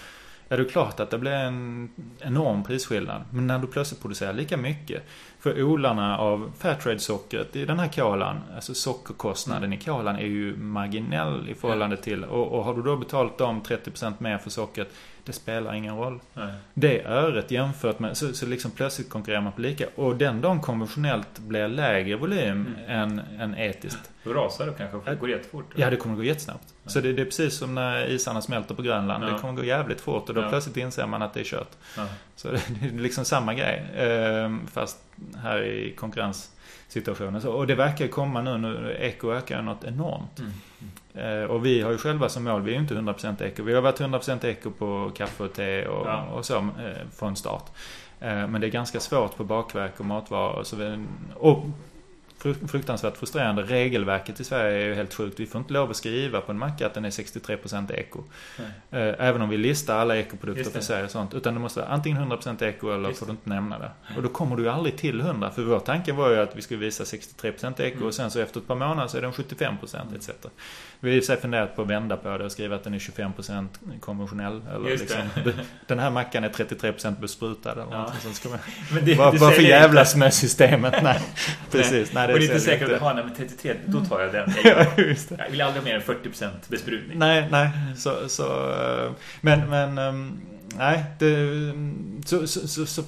B: Ja, det är klart att det blir en enorm prisskillnad. Men när du plötsligt producerar lika mycket för odlarna av Fairtrade-sockret i den här kolan, alltså sockerkostnaden mm. i kolan är ju marginell i förhållande till, och, och har du då betalt dem 30% mer för sockret, det spelar ingen roll. Nej. Det öret jämfört med, så, så liksom plötsligt konkurrerar man på lika. Och den dagen konventionellt blir lägre volym mm. än, än etiskt.
C: Då rasar det kanske, det går jättefort.
B: Ja, det kommer gå jättesnabbt. Ja. Så det, det, är precis som när isarna smälter på Grönland. Ja. Det kommer gå jävligt fort och då ja. plötsligt inser man att det är kört. Så det, det är liksom samma grej. Ehm, fast här i konkurrens situationen. Så, och det verkar komma nu, nu eko ökar något enormt.
C: Mm.
B: Eh, och vi har ju själva som mål, vi är ju inte 100% eko. Vi har varit 100% eko på kaffe och te och,
C: Ja.
B: och så eh, från start. Eh, men det är ganska svårt på bakverk och matvaror. Så vi, och fruktansvärt frustrerande. Regelverket i Sverige är ju helt sjukt. Vi får inte lov att skriva på en macka att den är 63% eko.
C: Nej.
B: Eh, Även om vi listar alla ekoprodukter för sig och sånt. Utan det måste vara antingen 100% eko eller
C: Just
B: får du inte nämna det. Och då kommer du ju aldrig till 100. För vår tanke var ju att vi skulle visa 63% eko
C: Mm.
B: och sen så efter ett par månader så är den 75% etc. Vi har för sig funderat på att vända på det och skriva att den är 25% konventionell. Eller liksom, den här mackan är 33% besprutad eller
C: Ja.
B: något. Sånt ska man,
C: Men det, du
B: varför
C: säger
B: jävlas med systemet? Nej, precis. Nej,
C: är inte
B: säljer
C: säkert att ha men 33, då tar jag den.
B: Ja, just det.
C: Jag vill aldrig ha mer än 40% besprutning.
B: Nej, nej. Så, så, men, men, ehm, nej. Det, så, så, så,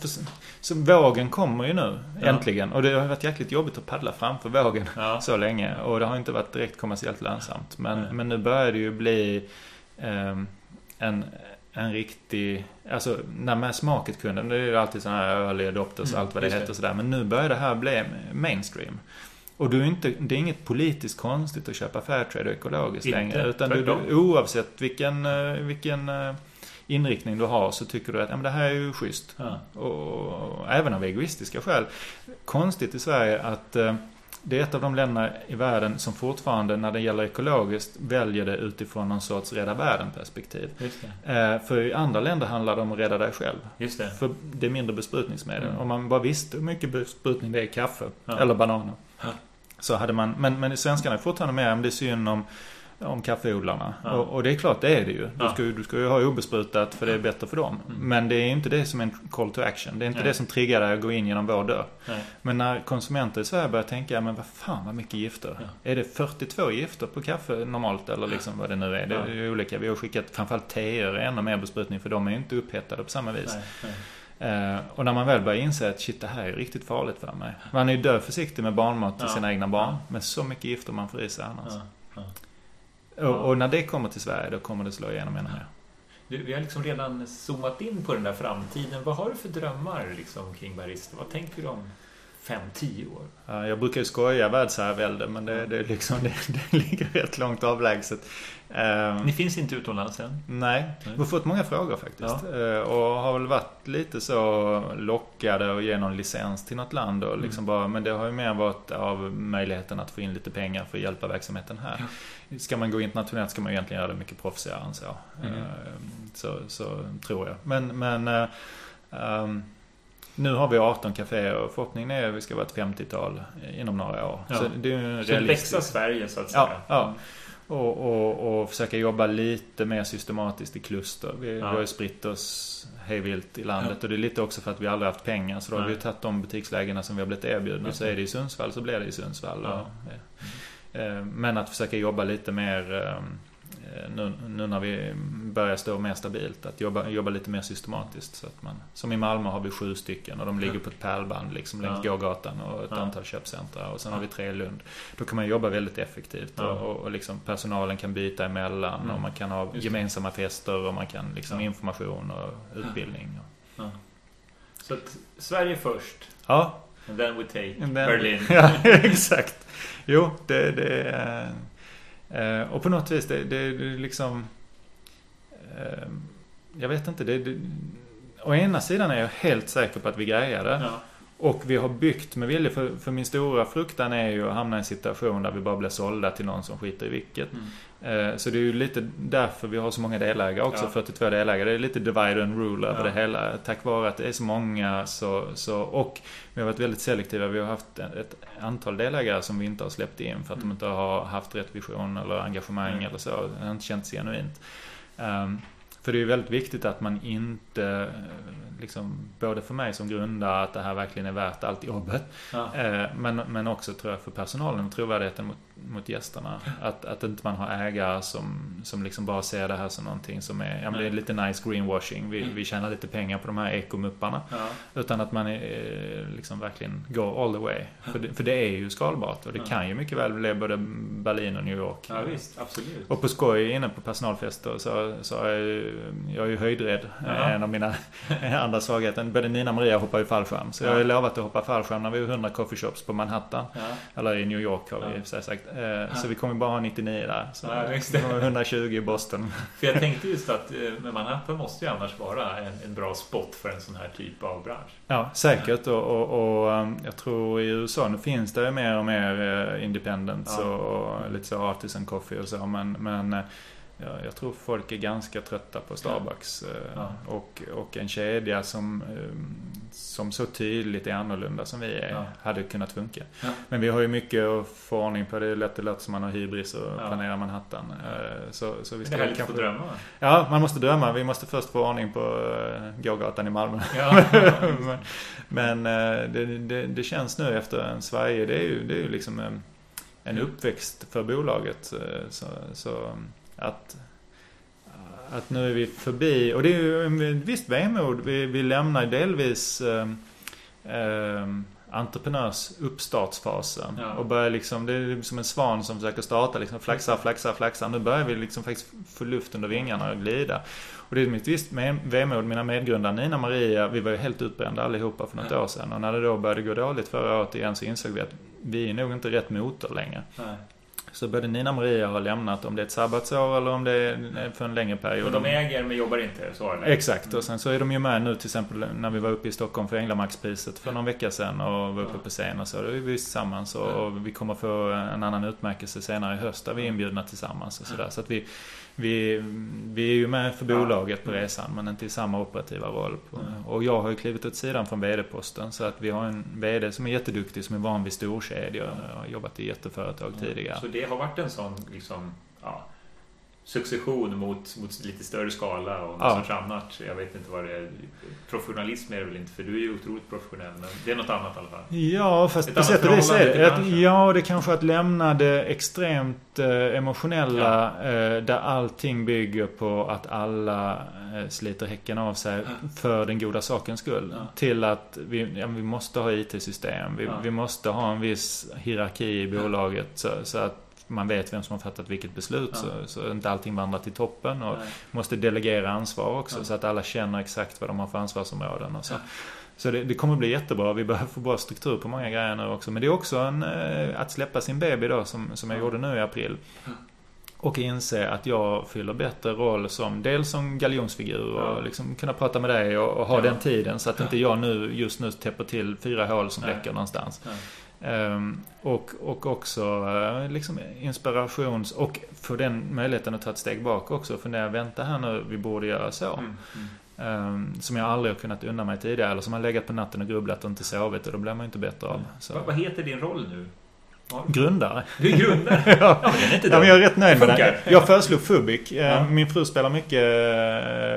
B: så, vågen kommer ju nu, äntligen. Och det har varit jäkligt jobbigt att paddla framför vågen så länge. Och det har inte varit direkt kommersiellt lönsamt. Men, men nu börjar det ju bli ehm, en, en riktig... Alltså, när mass market kunden, det är ju alltid sådana här early adopters,
C: Mm,
B: allt vad det heter och sådär. Men nu börjar det här bli mainstream. Och du är inte, det är inget politiskt konstigt att köpa Fairtrade och ekologiskt
C: Inte,
B: längre. Utan du, du, oavsett vilken, eh, vilken eh, inriktning du har så tycker du att ja, men det här är ju schysst.
C: Ja.
B: Och, även av egoistiska skäl. Konstigt i Sverige att eh, det är ett av de länderna i världen som fortfarande när det gäller ekologiskt väljer det utifrån någon sorts rädda världen-perspektiv. Eh, för i andra länder handlar det om att rädda dig själv.
C: Just det.
B: För det är mindre besprutningsmedel.
C: Mm.
B: Om man bara visste hur mycket besprutning det är i kaffe
C: Ja.
B: eller bananer.
C: Ja.
B: Så hade man, men, men svenskarna är fortfarande med om det är synd om, om kaffeodlarna.
C: Ja.
B: Och, och det är klart, det är det ju. Du,
C: Ja.
B: ska, du ska ju ha obesprutat för det är bättre för dem.
C: Mm.
B: Men det är inte det som är en call to action. Det är inte
C: Nej.
B: det som triggar dig att gå in genom vår dörr.
C: Nej.
B: Men när konsumenter i Sverige börjar tänka, men vad fan vad mycket gifter.
C: Ja.
B: Är det 42 gifter på kaffe normalt eller liksom vad det nu är? Det är ju olika. Vi har skickat framförallt teer ännu mer besprutning för de är ju inte upphettade på samma vis.
C: Nej.
B: Eh, och när man väl börjar inse att shit, det här är riktigt farligt för mig. Man är ju död försiktig med barnmat till sina egna barn. Men så mycket gifter man får i sig annars.
C: Ja.
B: Och, och när det kommer till Sverige, då kommer det slå igenom ännu mer.
C: Du, vi har liksom redan zoomat in på den där framtiden. Vad har du för drömmar liksom, kring barista? Vad tänker du om 5-10 år?
B: Ja, jag brukar ju skoja världsherravälde, men det, det, liksom, det, det ligger rätt långt avlägset. Eh,
C: Ni finns inte utomlands än?
B: Nej, vi har fått många frågor faktiskt. Eh, Och har väl varit lite så lockade att ge någon licens till något land. Och liksom bara, men det har ju mer varit av möjligheten att få in lite pengar för att hjälpa verksamheten här. Ska man gå internationellt ska man egentligen göra det mycket proffsigare än så.
C: Mm.
B: Eh, Så, så tror jag. Men, men ehm, nu har vi 18 kaféer och förhoppningen är att vi ska vara ett 50-tal inom några år.
C: Ja.
B: Så det är ju
C: Så växa Sverige så att säga?
B: Ja, ja. Och, och, och försöka jobba lite mer systematiskt i kluster. Vi,
C: Ja.
B: vi har ju spritt oss hejvilt i landet och det är lite också för att vi aldrig haft pengar. Så då har
C: Nej.
B: vi tagit de butikslägena som vi har blivit erbjudna. Så är det i Sundsvall så blir det i Sundsvall.
C: Ja.
B: Och, eh, men att försöka jobba lite mer eh, nu, nu när vi börjar stå mer stabilt. Att jobba, jobba lite mer systematiskt. Så att man, som i Malmö har vi sju stycken och de ligger på ett pärlband liksom längs
C: Ja.
B: gågatan och ett
C: Ja.
B: antal köpcentra. Och sen
C: Ja.
B: har vi tre i Lund. Då kan man jobba väldigt effektivt
C: Ja.
B: och, och, och liksom personalen kan byta emellan
C: Mm.
B: och man kan ha
C: Just
B: gemensamma fester och man kan liksom information och utbildning.
C: Ja. Så att Sverige först,
B: Ja,
C: and then we take
B: Den-
C: Berlin.
B: ja exakt. Jo, det, det är... eh, Och på något vis, det, det, det liksom... eh, Jag vet inte, det, det... Å ena sidan är jag helt säker på att vi grejar det.
C: Ja.
B: Och vi har byggt med vilja, för, för min stora fruktan är ju att hamna i en situation där vi bara blir sålda till någon som skiter i vilket.
C: Mm.
B: Eh, Så det är ju lite därför vi har så många delägare också,
C: Ja.
B: 42 delägare. Det är lite divide and rule över
C: Ja.
B: det hela. Tack vare att det är så många så, så och vi har varit väldigt selektiva. Vi har haft ett antal delägare som vi inte har släppt in för att de
C: Mm.
B: inte har haft rätt vision eller engagemang
C: Mm.
B: eller så. Det har inte känts genuint. Um, för det är ju väldigt viktigt att man inte, liksom, både för mig som grundare, att det här verkligen är värt allt jobbet.
C: Ja.
B: Eh, Men, men också tror jag för personalen och trovärdigheten mot, mot gästerna. Att, att inte man har ägare som, som liksom bara ser det här som någonting som är, ja men det är lite nice greenwashing. Vi, vi tjänar lite pengar på de här ekomupparna.
C: Ja.
B: Utan att man är, liksom verkligen går all the way. För det, för det är ju skalbart och det
C: Ja.
B: kan ju mycket väl bli både Berlin och New York.
C: ja, visst. Absolut.
B: Och på skoj inne på personalfester så, så är jag, ju, jag är ju höjdrädd.
C: Ja.
B: En av mina andra svagheter. Både Nina och Maria hoppar ju fallskärm. Så jag har ju lovat att hoppa fallskärm när vi har 100 coffeeshops på Manhattan. Eller i New York har vi
C: Ja.
B: sagt. Eh, Så vi kommer bara ha 99 där. Så
C: Ja, visst det.
B: vi har 120 i Boston.
C: För jag tänkte just att eh, Manhattan måste ju annars vara en, en bra spot för en sån här typ av bransch.
B: Ja, säkert. Och, och, och um, jag tror i USA, nu finns det mer och mer eh, independents
C: Ja.
B: och, och lite så artisan coffee och så. Men, men eh, ja, jag tror folk är ganska trötta på Starbucks. eh,
C: Ja.
B: Och, och en kedja som, eh, som så tydligt är annorlunda som vi är,
C: Ja.
B: hade kunnat funka.
C: Ja.
B: Men vi har ju mycket att få ordning på. Det är lätt det låter som man har hybris och
C: Ja.
B: planerar Manhattan. Eh, Så, så vi
C: Men
B: ska
C: det är
B: väl
C: härligt att få drömma.
B: Ja, man måste drömma. Vi måste först få ordning på eh, gågatan i Malmö. Men men eh, det, det, det känns nu efter en Sverige, det är ju, det är ju liksom en, en uppväxt för bolaget. eh, Så, så att, att nu är vi förbi, och det är ju en visst vemod. Vi, vi lämnar delvis eh, eh, entreprenörs uppstartsfasen.
C: Ja.
B: Och börjar liksom, det är som en svan som försöker starta liksom, flaxar, flaxar, flaxar. Nu börjar vi liksom faktiskt få luft under vingarna och glida. Och det är mitt visst vemod. Mina medgrundare Nina och Maria, vi var ju helt utbrända allihopa för något
C: Ja.
B: år sedan. Och när det då började gå dåligt förra året igen så insåg vi att vi är nog inte rätt motor längre.
C: Nej.
B: Så både Nina och Maria har lämnat, om det är ett sabbatsår eller om det är för en längre period.
C: Och de äger men jobbar inte, så det?
B: Exakt, och sen så är de ju med nu till exempel när vi var uppe i Stockholm för Änglamaxpriset för någon vecka sedan och var uppe på scen och så. Då är vi tillsammans och, och vi kommer få en annan utmärkelse senare i höst där vi är inbjudna tillsammans och sådär. Så att vi, vi, vi är ju med för bolaget på resan men inte i samma operativa roll. Och jag har ju klivit åt sidan från VD-posten så att vi har en VD som är jätteduktig som är van vid storkedjor och har jobbat i jätteföretag tidigare.
C: Så det har varit en sån liksom, ja, succession mot, mot lite större skala och något
B: Ja.
C: sorts annat. Jag vet inte vad det är. Professionalism är det väl inte, för du är ju otroligt professionell. Men det är något annat i alla fall.
B: Ja, fast
C: Ett
B: på sätt och vis är det. Att, ja, det kanske att lämna det extremt eh, emotionella eh, där allting bygger på att alla eh, sliter häcken av sig för den goda sakens skull.
C: Ja.
B: Till att vi, ja, vi måste ha IT-system. Vi,
C: Ja.
B: vi måste ha en viss hierarki i bolaget så, så att man vet vem som har fattat vilket beslut
C: Ja.
B: så, så inte allting vandrar till toppen. Och
C: Nej.
B: måste delegera ansvar också
C: Ja.
B: så att alla känner exakt vad de har för ansvarsområden och så.
C: Ja.
B: Så det, det kommer bli jättebra. Vi behöver få bra struktur på många grejer nu också. Men det är också en, eh, att släppa sin baby då som, som jag
C: Ja.
B: gjorde nu i april. Och inse att jag fyller bättre roll som dels som galjonsfigur och
C: Ja.
B: liksom kunna prata med dig och, och ha
C: Ja.
B: den tiden så att inte jag nu just nu täpper till fyra hål som
C: Nej.
B: läcker någonstans. Ehm, och, och också eh, liksom inspirations... Och få den möjligheten att ta ett steg bak också. Jag väntar här nu, vi borde göra så.
C: Mm. Mm.
B: Ehm, som jag aldrig har kunnat unna mig tidigare. Eller som har legat på natten och grubblat och inte sovit. Och då blir man ju inte bättre av. Så.
C: Vad, vad heter din roll nu? Ja,
B: Grundare.
C: Du är grundare?
B: ja.
C: Ja, men är inte
B: Ja, men jag är rätt nöjd med
C: Det.
B: Jag föreslog Fubik. Eh,
C: Ja.
B: Min fru spelar mycket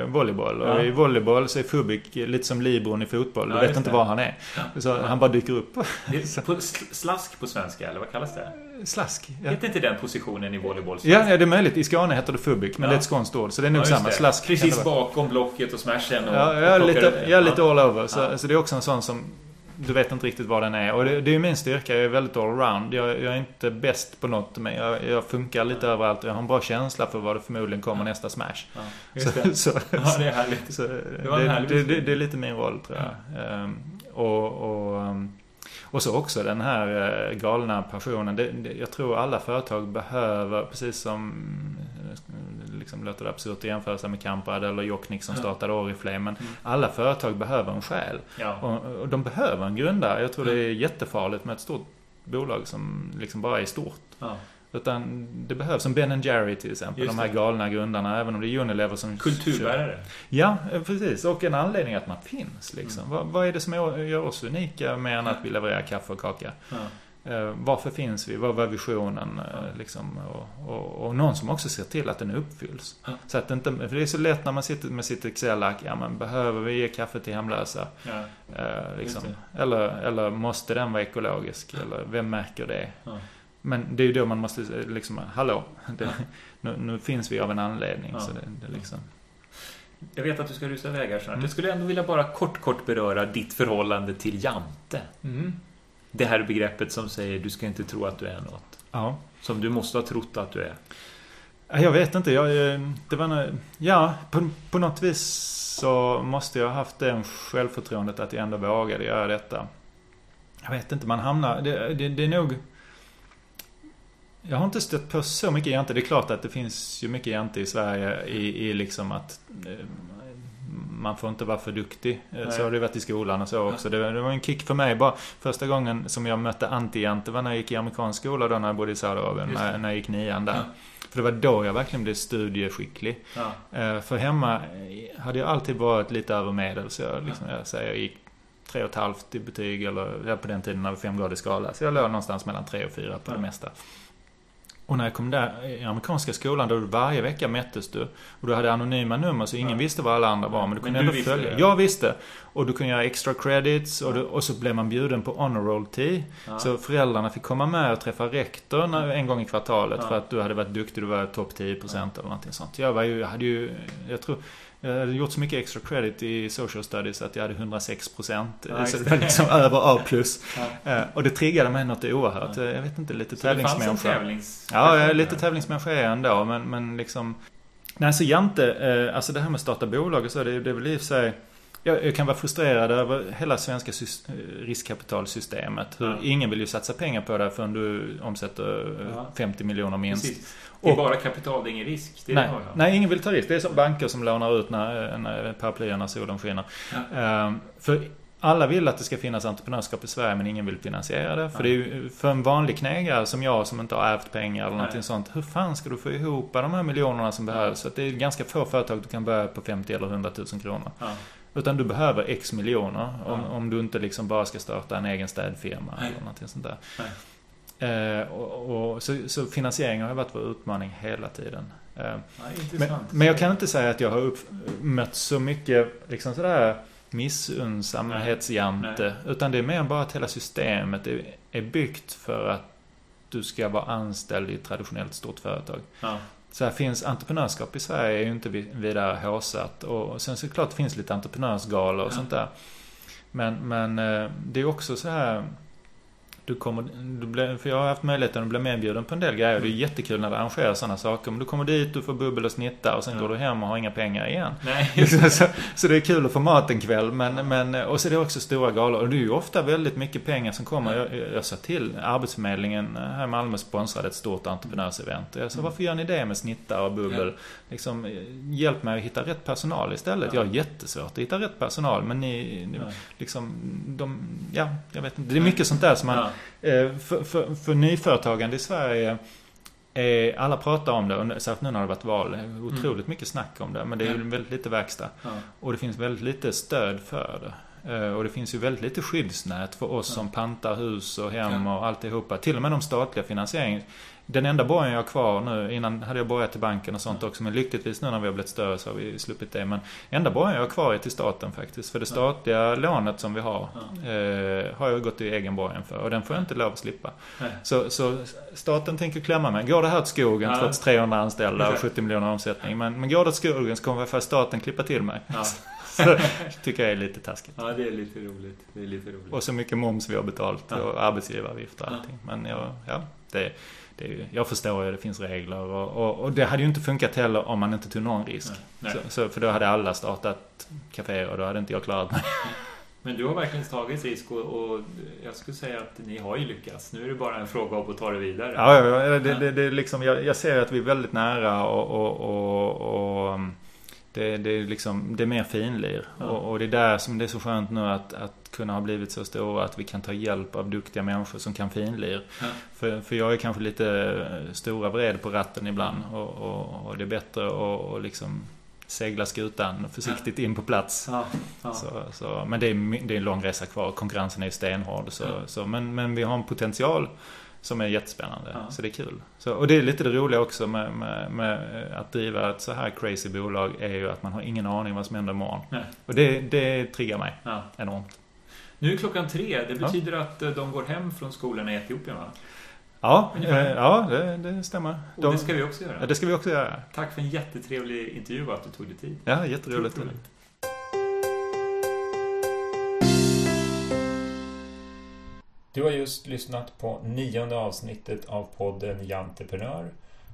B: eh, volleyboll. Och
C: Ja.
B: i volleyboll så är Fubik lite som Libron i fotboll. Du vet inte
C: det.
B: var han är. Så han bara dyker upp.
C: På, sl- slask på svenska, eller vad kallas det?
B: Slask. Ja.
C: Heter inte den positionen i volleyboll?
B: Ja, ja, det är möjligt. I Skåne heter det Fubik, men det är ett skånskt ord. Så det är nog samma.
C: det.
B: Slask.
C: Precis bakom blocket och smashen och,
B: Ja, jag är lite, jag är lite all over. Så, så det är också en sån som du vet inte riktigt vad den är. Och det, det är ju min styrka. Jag är väldigt allround. Jag, jag är inte bäst på något, men jag, jag funkar lite överallt. Och jag har en bra känsla för vad det förmodligen kommer nästa smash.
C: Ja, just det.
B: Så, så,
C: Ja, det är härligt.
B: så
C: Det var en
B: det,
C: härlig
B: det, det,
C: beskrivning.
B: det är lite min roll tror jag. Ehm, och, och, ehm, och så också den här eh, galna passionen. Det, det, jag tror alla företag behöver, precis som eh, liksom låter det absurt att jämföra sig med Kamprad eller Jocknick som
C: Ja.
B: startade Oriflame. Men
C: Mm.
B: alla företag behöver en själ.
C: Ja.
B: Och, och de behöver en grundare. Jag tror det är jättefarligt med ett stort bolag som liksom bara är stort.
C: Ja.
B: Utan det behövs, som Ben Jerry till exempel,
C: Just
B: de här
C: det.
B: galna grundarna, även om det är Unilever som...
C: Kulturbärare.
B: Ja, eh, precis. Och en anledning att man finns. Liksom.
C: Mm.
B: Vad, vad är det som gör oss unika mer än att vi levererar kaffe och kaka?
C: Ja.
B: Eh, varför finns vi? Vad var visionen? Eh, liksom, och, och, och någon som också ser till att den uppfylls.
C: Ja.
B: Så att det inte, för det är så lätt när man sitter med sitt Excel-ark. Ja, men behöver vi ge kaffe till hemlösa?
C: Ja.
B: Eh, liksom. Eller, eller måste den vara ekologisk? Eller vem märker det?
C: Ja.
B: Men det är ju då man måste liksom, hallå, det, nu, nu, finns vi av en anledning. Så det, det liksom.
C: Jag vet att du ska rusa iväg här snart.
B: Mm.
C: Jag skulle ändå vilja bara kort, kort beröra ditt förhållande till Jante. Det här begreppet som säger du ska inte tro att du är något.
B: Ja.
C: Som du måste ha trott att du är.
B: Ja, Jag vet inte. Jag, eh, det var ja, på, på något vis så måste jag ha haft det självförtroendet att jag ändå vågade göra detta. Jag vet inte, man hamnar... Det, det, det är nog... Jag har inte stött på så mycket jante. Det är klart att det finns ju mycket jante i Sverige i, i liksom att eh, man får inte vara för duktig. Eh,
C: Nej.
B: Så har det varit i skolan och så också. Det, var- det var en kick för mig. Bara första gången som jag mötte anti-jante var när jag gick i amerikansk skola då när jag bodde i Saudiarabien. När, när jag gick nian där.
C: Ja.
B: För det var då jag verkligen blev studieskicklig.
C: Ja.
B: Eh, För hemma eh, hade jag alltid varit lite över medel. Så jag, liksom, jag säger, jag gick tre och ett halvt i betyg. Eller ja, på den tiden det var femgradig skala. Så jag låg någonstans mellan tre och fyra på
C: Ja.
B: det mesta. Och när jag kom där i amerikanska skolan, då varje vecka mättes du. Och du hade anonyma nummer, så ingen
C: Ja.
B: visste var alla andra var. Men du
C: Men
B: kunde
C: du
B: ändå följa.
C: det?
B: Jag visste. Och du kunde göra extra credits. Och, du, och så blev man bjuden på honor roll tea.
C: Ja.
B: Så föräldrarna fick komma med och träffa rektor när, en gång i kvartalet för att du hade varit duktig, du var topp 10% eller någonting sånt. Jag var ju, jag hade ju, jag tror, jag hade gjort så mycket extra credit i social studies att jag hade 106%.
C: Ja,
B: så det var liksom över A+.
C: Ja.
B: Eh, Och det triggade mig något oerhört. Jag vet inte, lite tävlingsmänniska.
C: tävlings...
B: Ja, jag är lite tävlingsmänniska är jag ändå, men, men liksom... Nej, så Jante, eh, alltså det här med att starta bolag och så, det, det är väl i och för sig... Jag, jag kan vara frustrerad över hela svenska eh, riskkapitalsystemet. Hur
C: Ja.
B: ingen vill ju satsa pengar på det förrän du omsätter eh,
C: Ja.
B: 50 miljoner minst.
C: Precis. Det är
B: Och-
C: bara kapital, det är ingen risk. Är
B: Nej, nej, ingen vill ta risk. Det är som banker som lånar ut när, när paraplyer när solen skiner. Ehm, för alla vill att det ska finnas entreprenörskap i Sverige men ingen vill finansiera det. För det ju för en vanlig knegare som jag som inte har ärvt pengar eller
C: Nej.
B: någonting sånt. Hur fan ska du få ihop de här miljonerna som behövs? Så det är ganska få företag du kan börja på 50 eller 100 000 kronor.
C: Ja.
B: Utan du behöver X miljoner om,
C: Ja.
B: om du inte liksom bara ska starta en egen städfirma
C: Nej.
B: eller någonting sånt där.
C: Nej.
B: Eh, och, och, så, så finansiering har varit vår utmaning hela tiden. Eh,
C: Ja,
B: men, men jag kan inte säga att jag har upp, mött så mycket liksom sådär missunnsamhetsjante. Utan det är mer bara att hela systemet är, är byggt för att du ska vara anställd i ett traditionellt stort företag.
C: Ja.
B: Så här finns entreprenörskap i Sverige är ju inte vid- vidare håsat. Och sen så klart finns lite entreprenörsgalor och
C: Ja.
B: sånt där. Men, men eh, det är också så här du kommer, du blir, för jag har haft möjligheten att bli medbjuden på en del grejer. Det är jättekul när det arrangeras sådana saker. Men du kommer dit, du får bubbel och snitta och sen
C: Ja.
B: går du hem och har inga pengar igen.
C: Nej,
B: så, så det är kul att få mat en kväll. Men, men, och så är det också stora galor. Och det är ju ofta väldigt mycket pengar som kommer. Jag, jag, jag sa till Arbetsförmedlingen här i Malmö sponsrade ett stort entreprenörsevent. Jag sa,
C: Mm.
B: varför gör ni det med snittare och bubbel? Liksom, eh, hjälp mig att hitta rätt personal istället.
C: Ja.
B: Jag har jättesvårt att hitta rätt personal. Men ni,
C: Ja.
B: liksom, de, ja, jag vet inte. Det är mycket sånt där som man,
C: Ja.
B: För, för, för nyföretagande i Sverige eh, alla pratar om det, särskilt nu när det varit val. Det är otroligt mycket snack om det. Men det är
C: Mm. Ja.
B: väldigt lite verkstad.
C: Ja.
B: Och det finns väldigt lite stöd för det. Eh, Och det finns ju väldigt lite skyddsnät för oss
C: Ja.
B: som pantar hus och hem och alltihopa. Till och med de statliga finansieringen. Den enda borgen jag har kvar nu, innan hade jag borgat till banken och sånt också. Men lyckligtvis nu när vi har blivit större så har vi sluppit det. Men enda borgen jag har kvar är till staten faktiskt. För det statliga lånet som vi har eh, har jag gått i egen borgen för. Och den får jag inte lov att slippa.
C: Nej.
B: Så, så staten tänker klämma mig. Går det här åt skogen
C: Ja.
B: trots 300 anställda och
C: Exakt.
B: 70 miljoner omsättning. Men, men går det åt skogen så kommer i alla fall staten klippa till mig.
C: Ja.
B: Så tycker jag är lite taskigt.
C: ja, det är lite roligt. Det är lite roligt.
B: Och så mycket moms vi har betalt
C: Ja.
B: och arbetsgivaravgifter och
C: Ja.
B: allting. Men jag, ja, det, det, är ju- jag förstår ju, det finns regler och, och, och det hade ju inte funkat heller om man inte tog någon risk.
C: Nej. Nej.
B: Så, så, för då hade alla startat kaféer och då hade inte jag klarat mig.
C: Men du har verkligen tagit risk och, och jag skulle säga att ni har ju lyckats. Nu är det bara en fråga om att ta det vidare.
B: Ja, ja, ja det, det, det liksom, jag, jag ser att vi är väldigt nära och, och, och det, det är liksom, det är mer finlir.
C: Ja.
B: Och, och det är där som det är så skönt nu att, att kunna ha blivit så stora att vi kan ta hjälp av duktiga människor som kan finlir.
C: Ja.
B: För, för jag är kanske lite stora vred på ratten ibland och, och, och det är bättre att liksom segla skutan försiktigt in på plats.
C: Ja, ja.
B: Så, så, men det är, det är en lång resa kvar. Konkurrensen är ju stenhård. Så,
C: Ja.
B: så, men, men vi har en potential som är jättespännande.
C: Ja.
B: Så det är kul. Så, och det är lite det roliga också med, med, med att driva ett så här crazy bolag är ju att man har ingen aning vad som händer imorgon.
C: Nej.
B: Och det, det triggar mig
C: Ja.
B: enormt.
C: Nu är klockan tre. Det
B: Ja.
C: betyder att eh, de går hem från skolorna i Etiopien va?
B: Ja, eh, ja det, det stämmer.
C: Och det ska vi också göra.
B: Ja, det ska vi också göra.
C: Tack för en jättetrevlig intervju och att du tog dig tid.
B: Ja, jätteroligt.
A: Du har just lyssnat på nionde avsnittet av podden Janteprenör.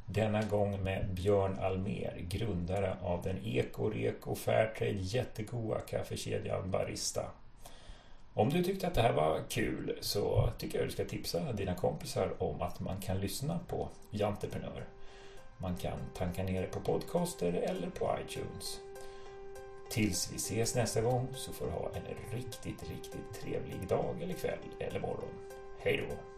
A: Denna gång med Björn Almer, grundare av den Eko Reko Fairtrade jättegoda kaffekedjan Barista. Om du tyckte att det här var kul så tycker jag du ska tipsa dina kompisar om att man kan lyssna på Janteprenör. Man kan tanka ner det på podcaster eller på iTunes. Tills vi ses nästa gång så får du ha en riktigt, riktigt trevlig dag eller kväll eller morgon. Hej då!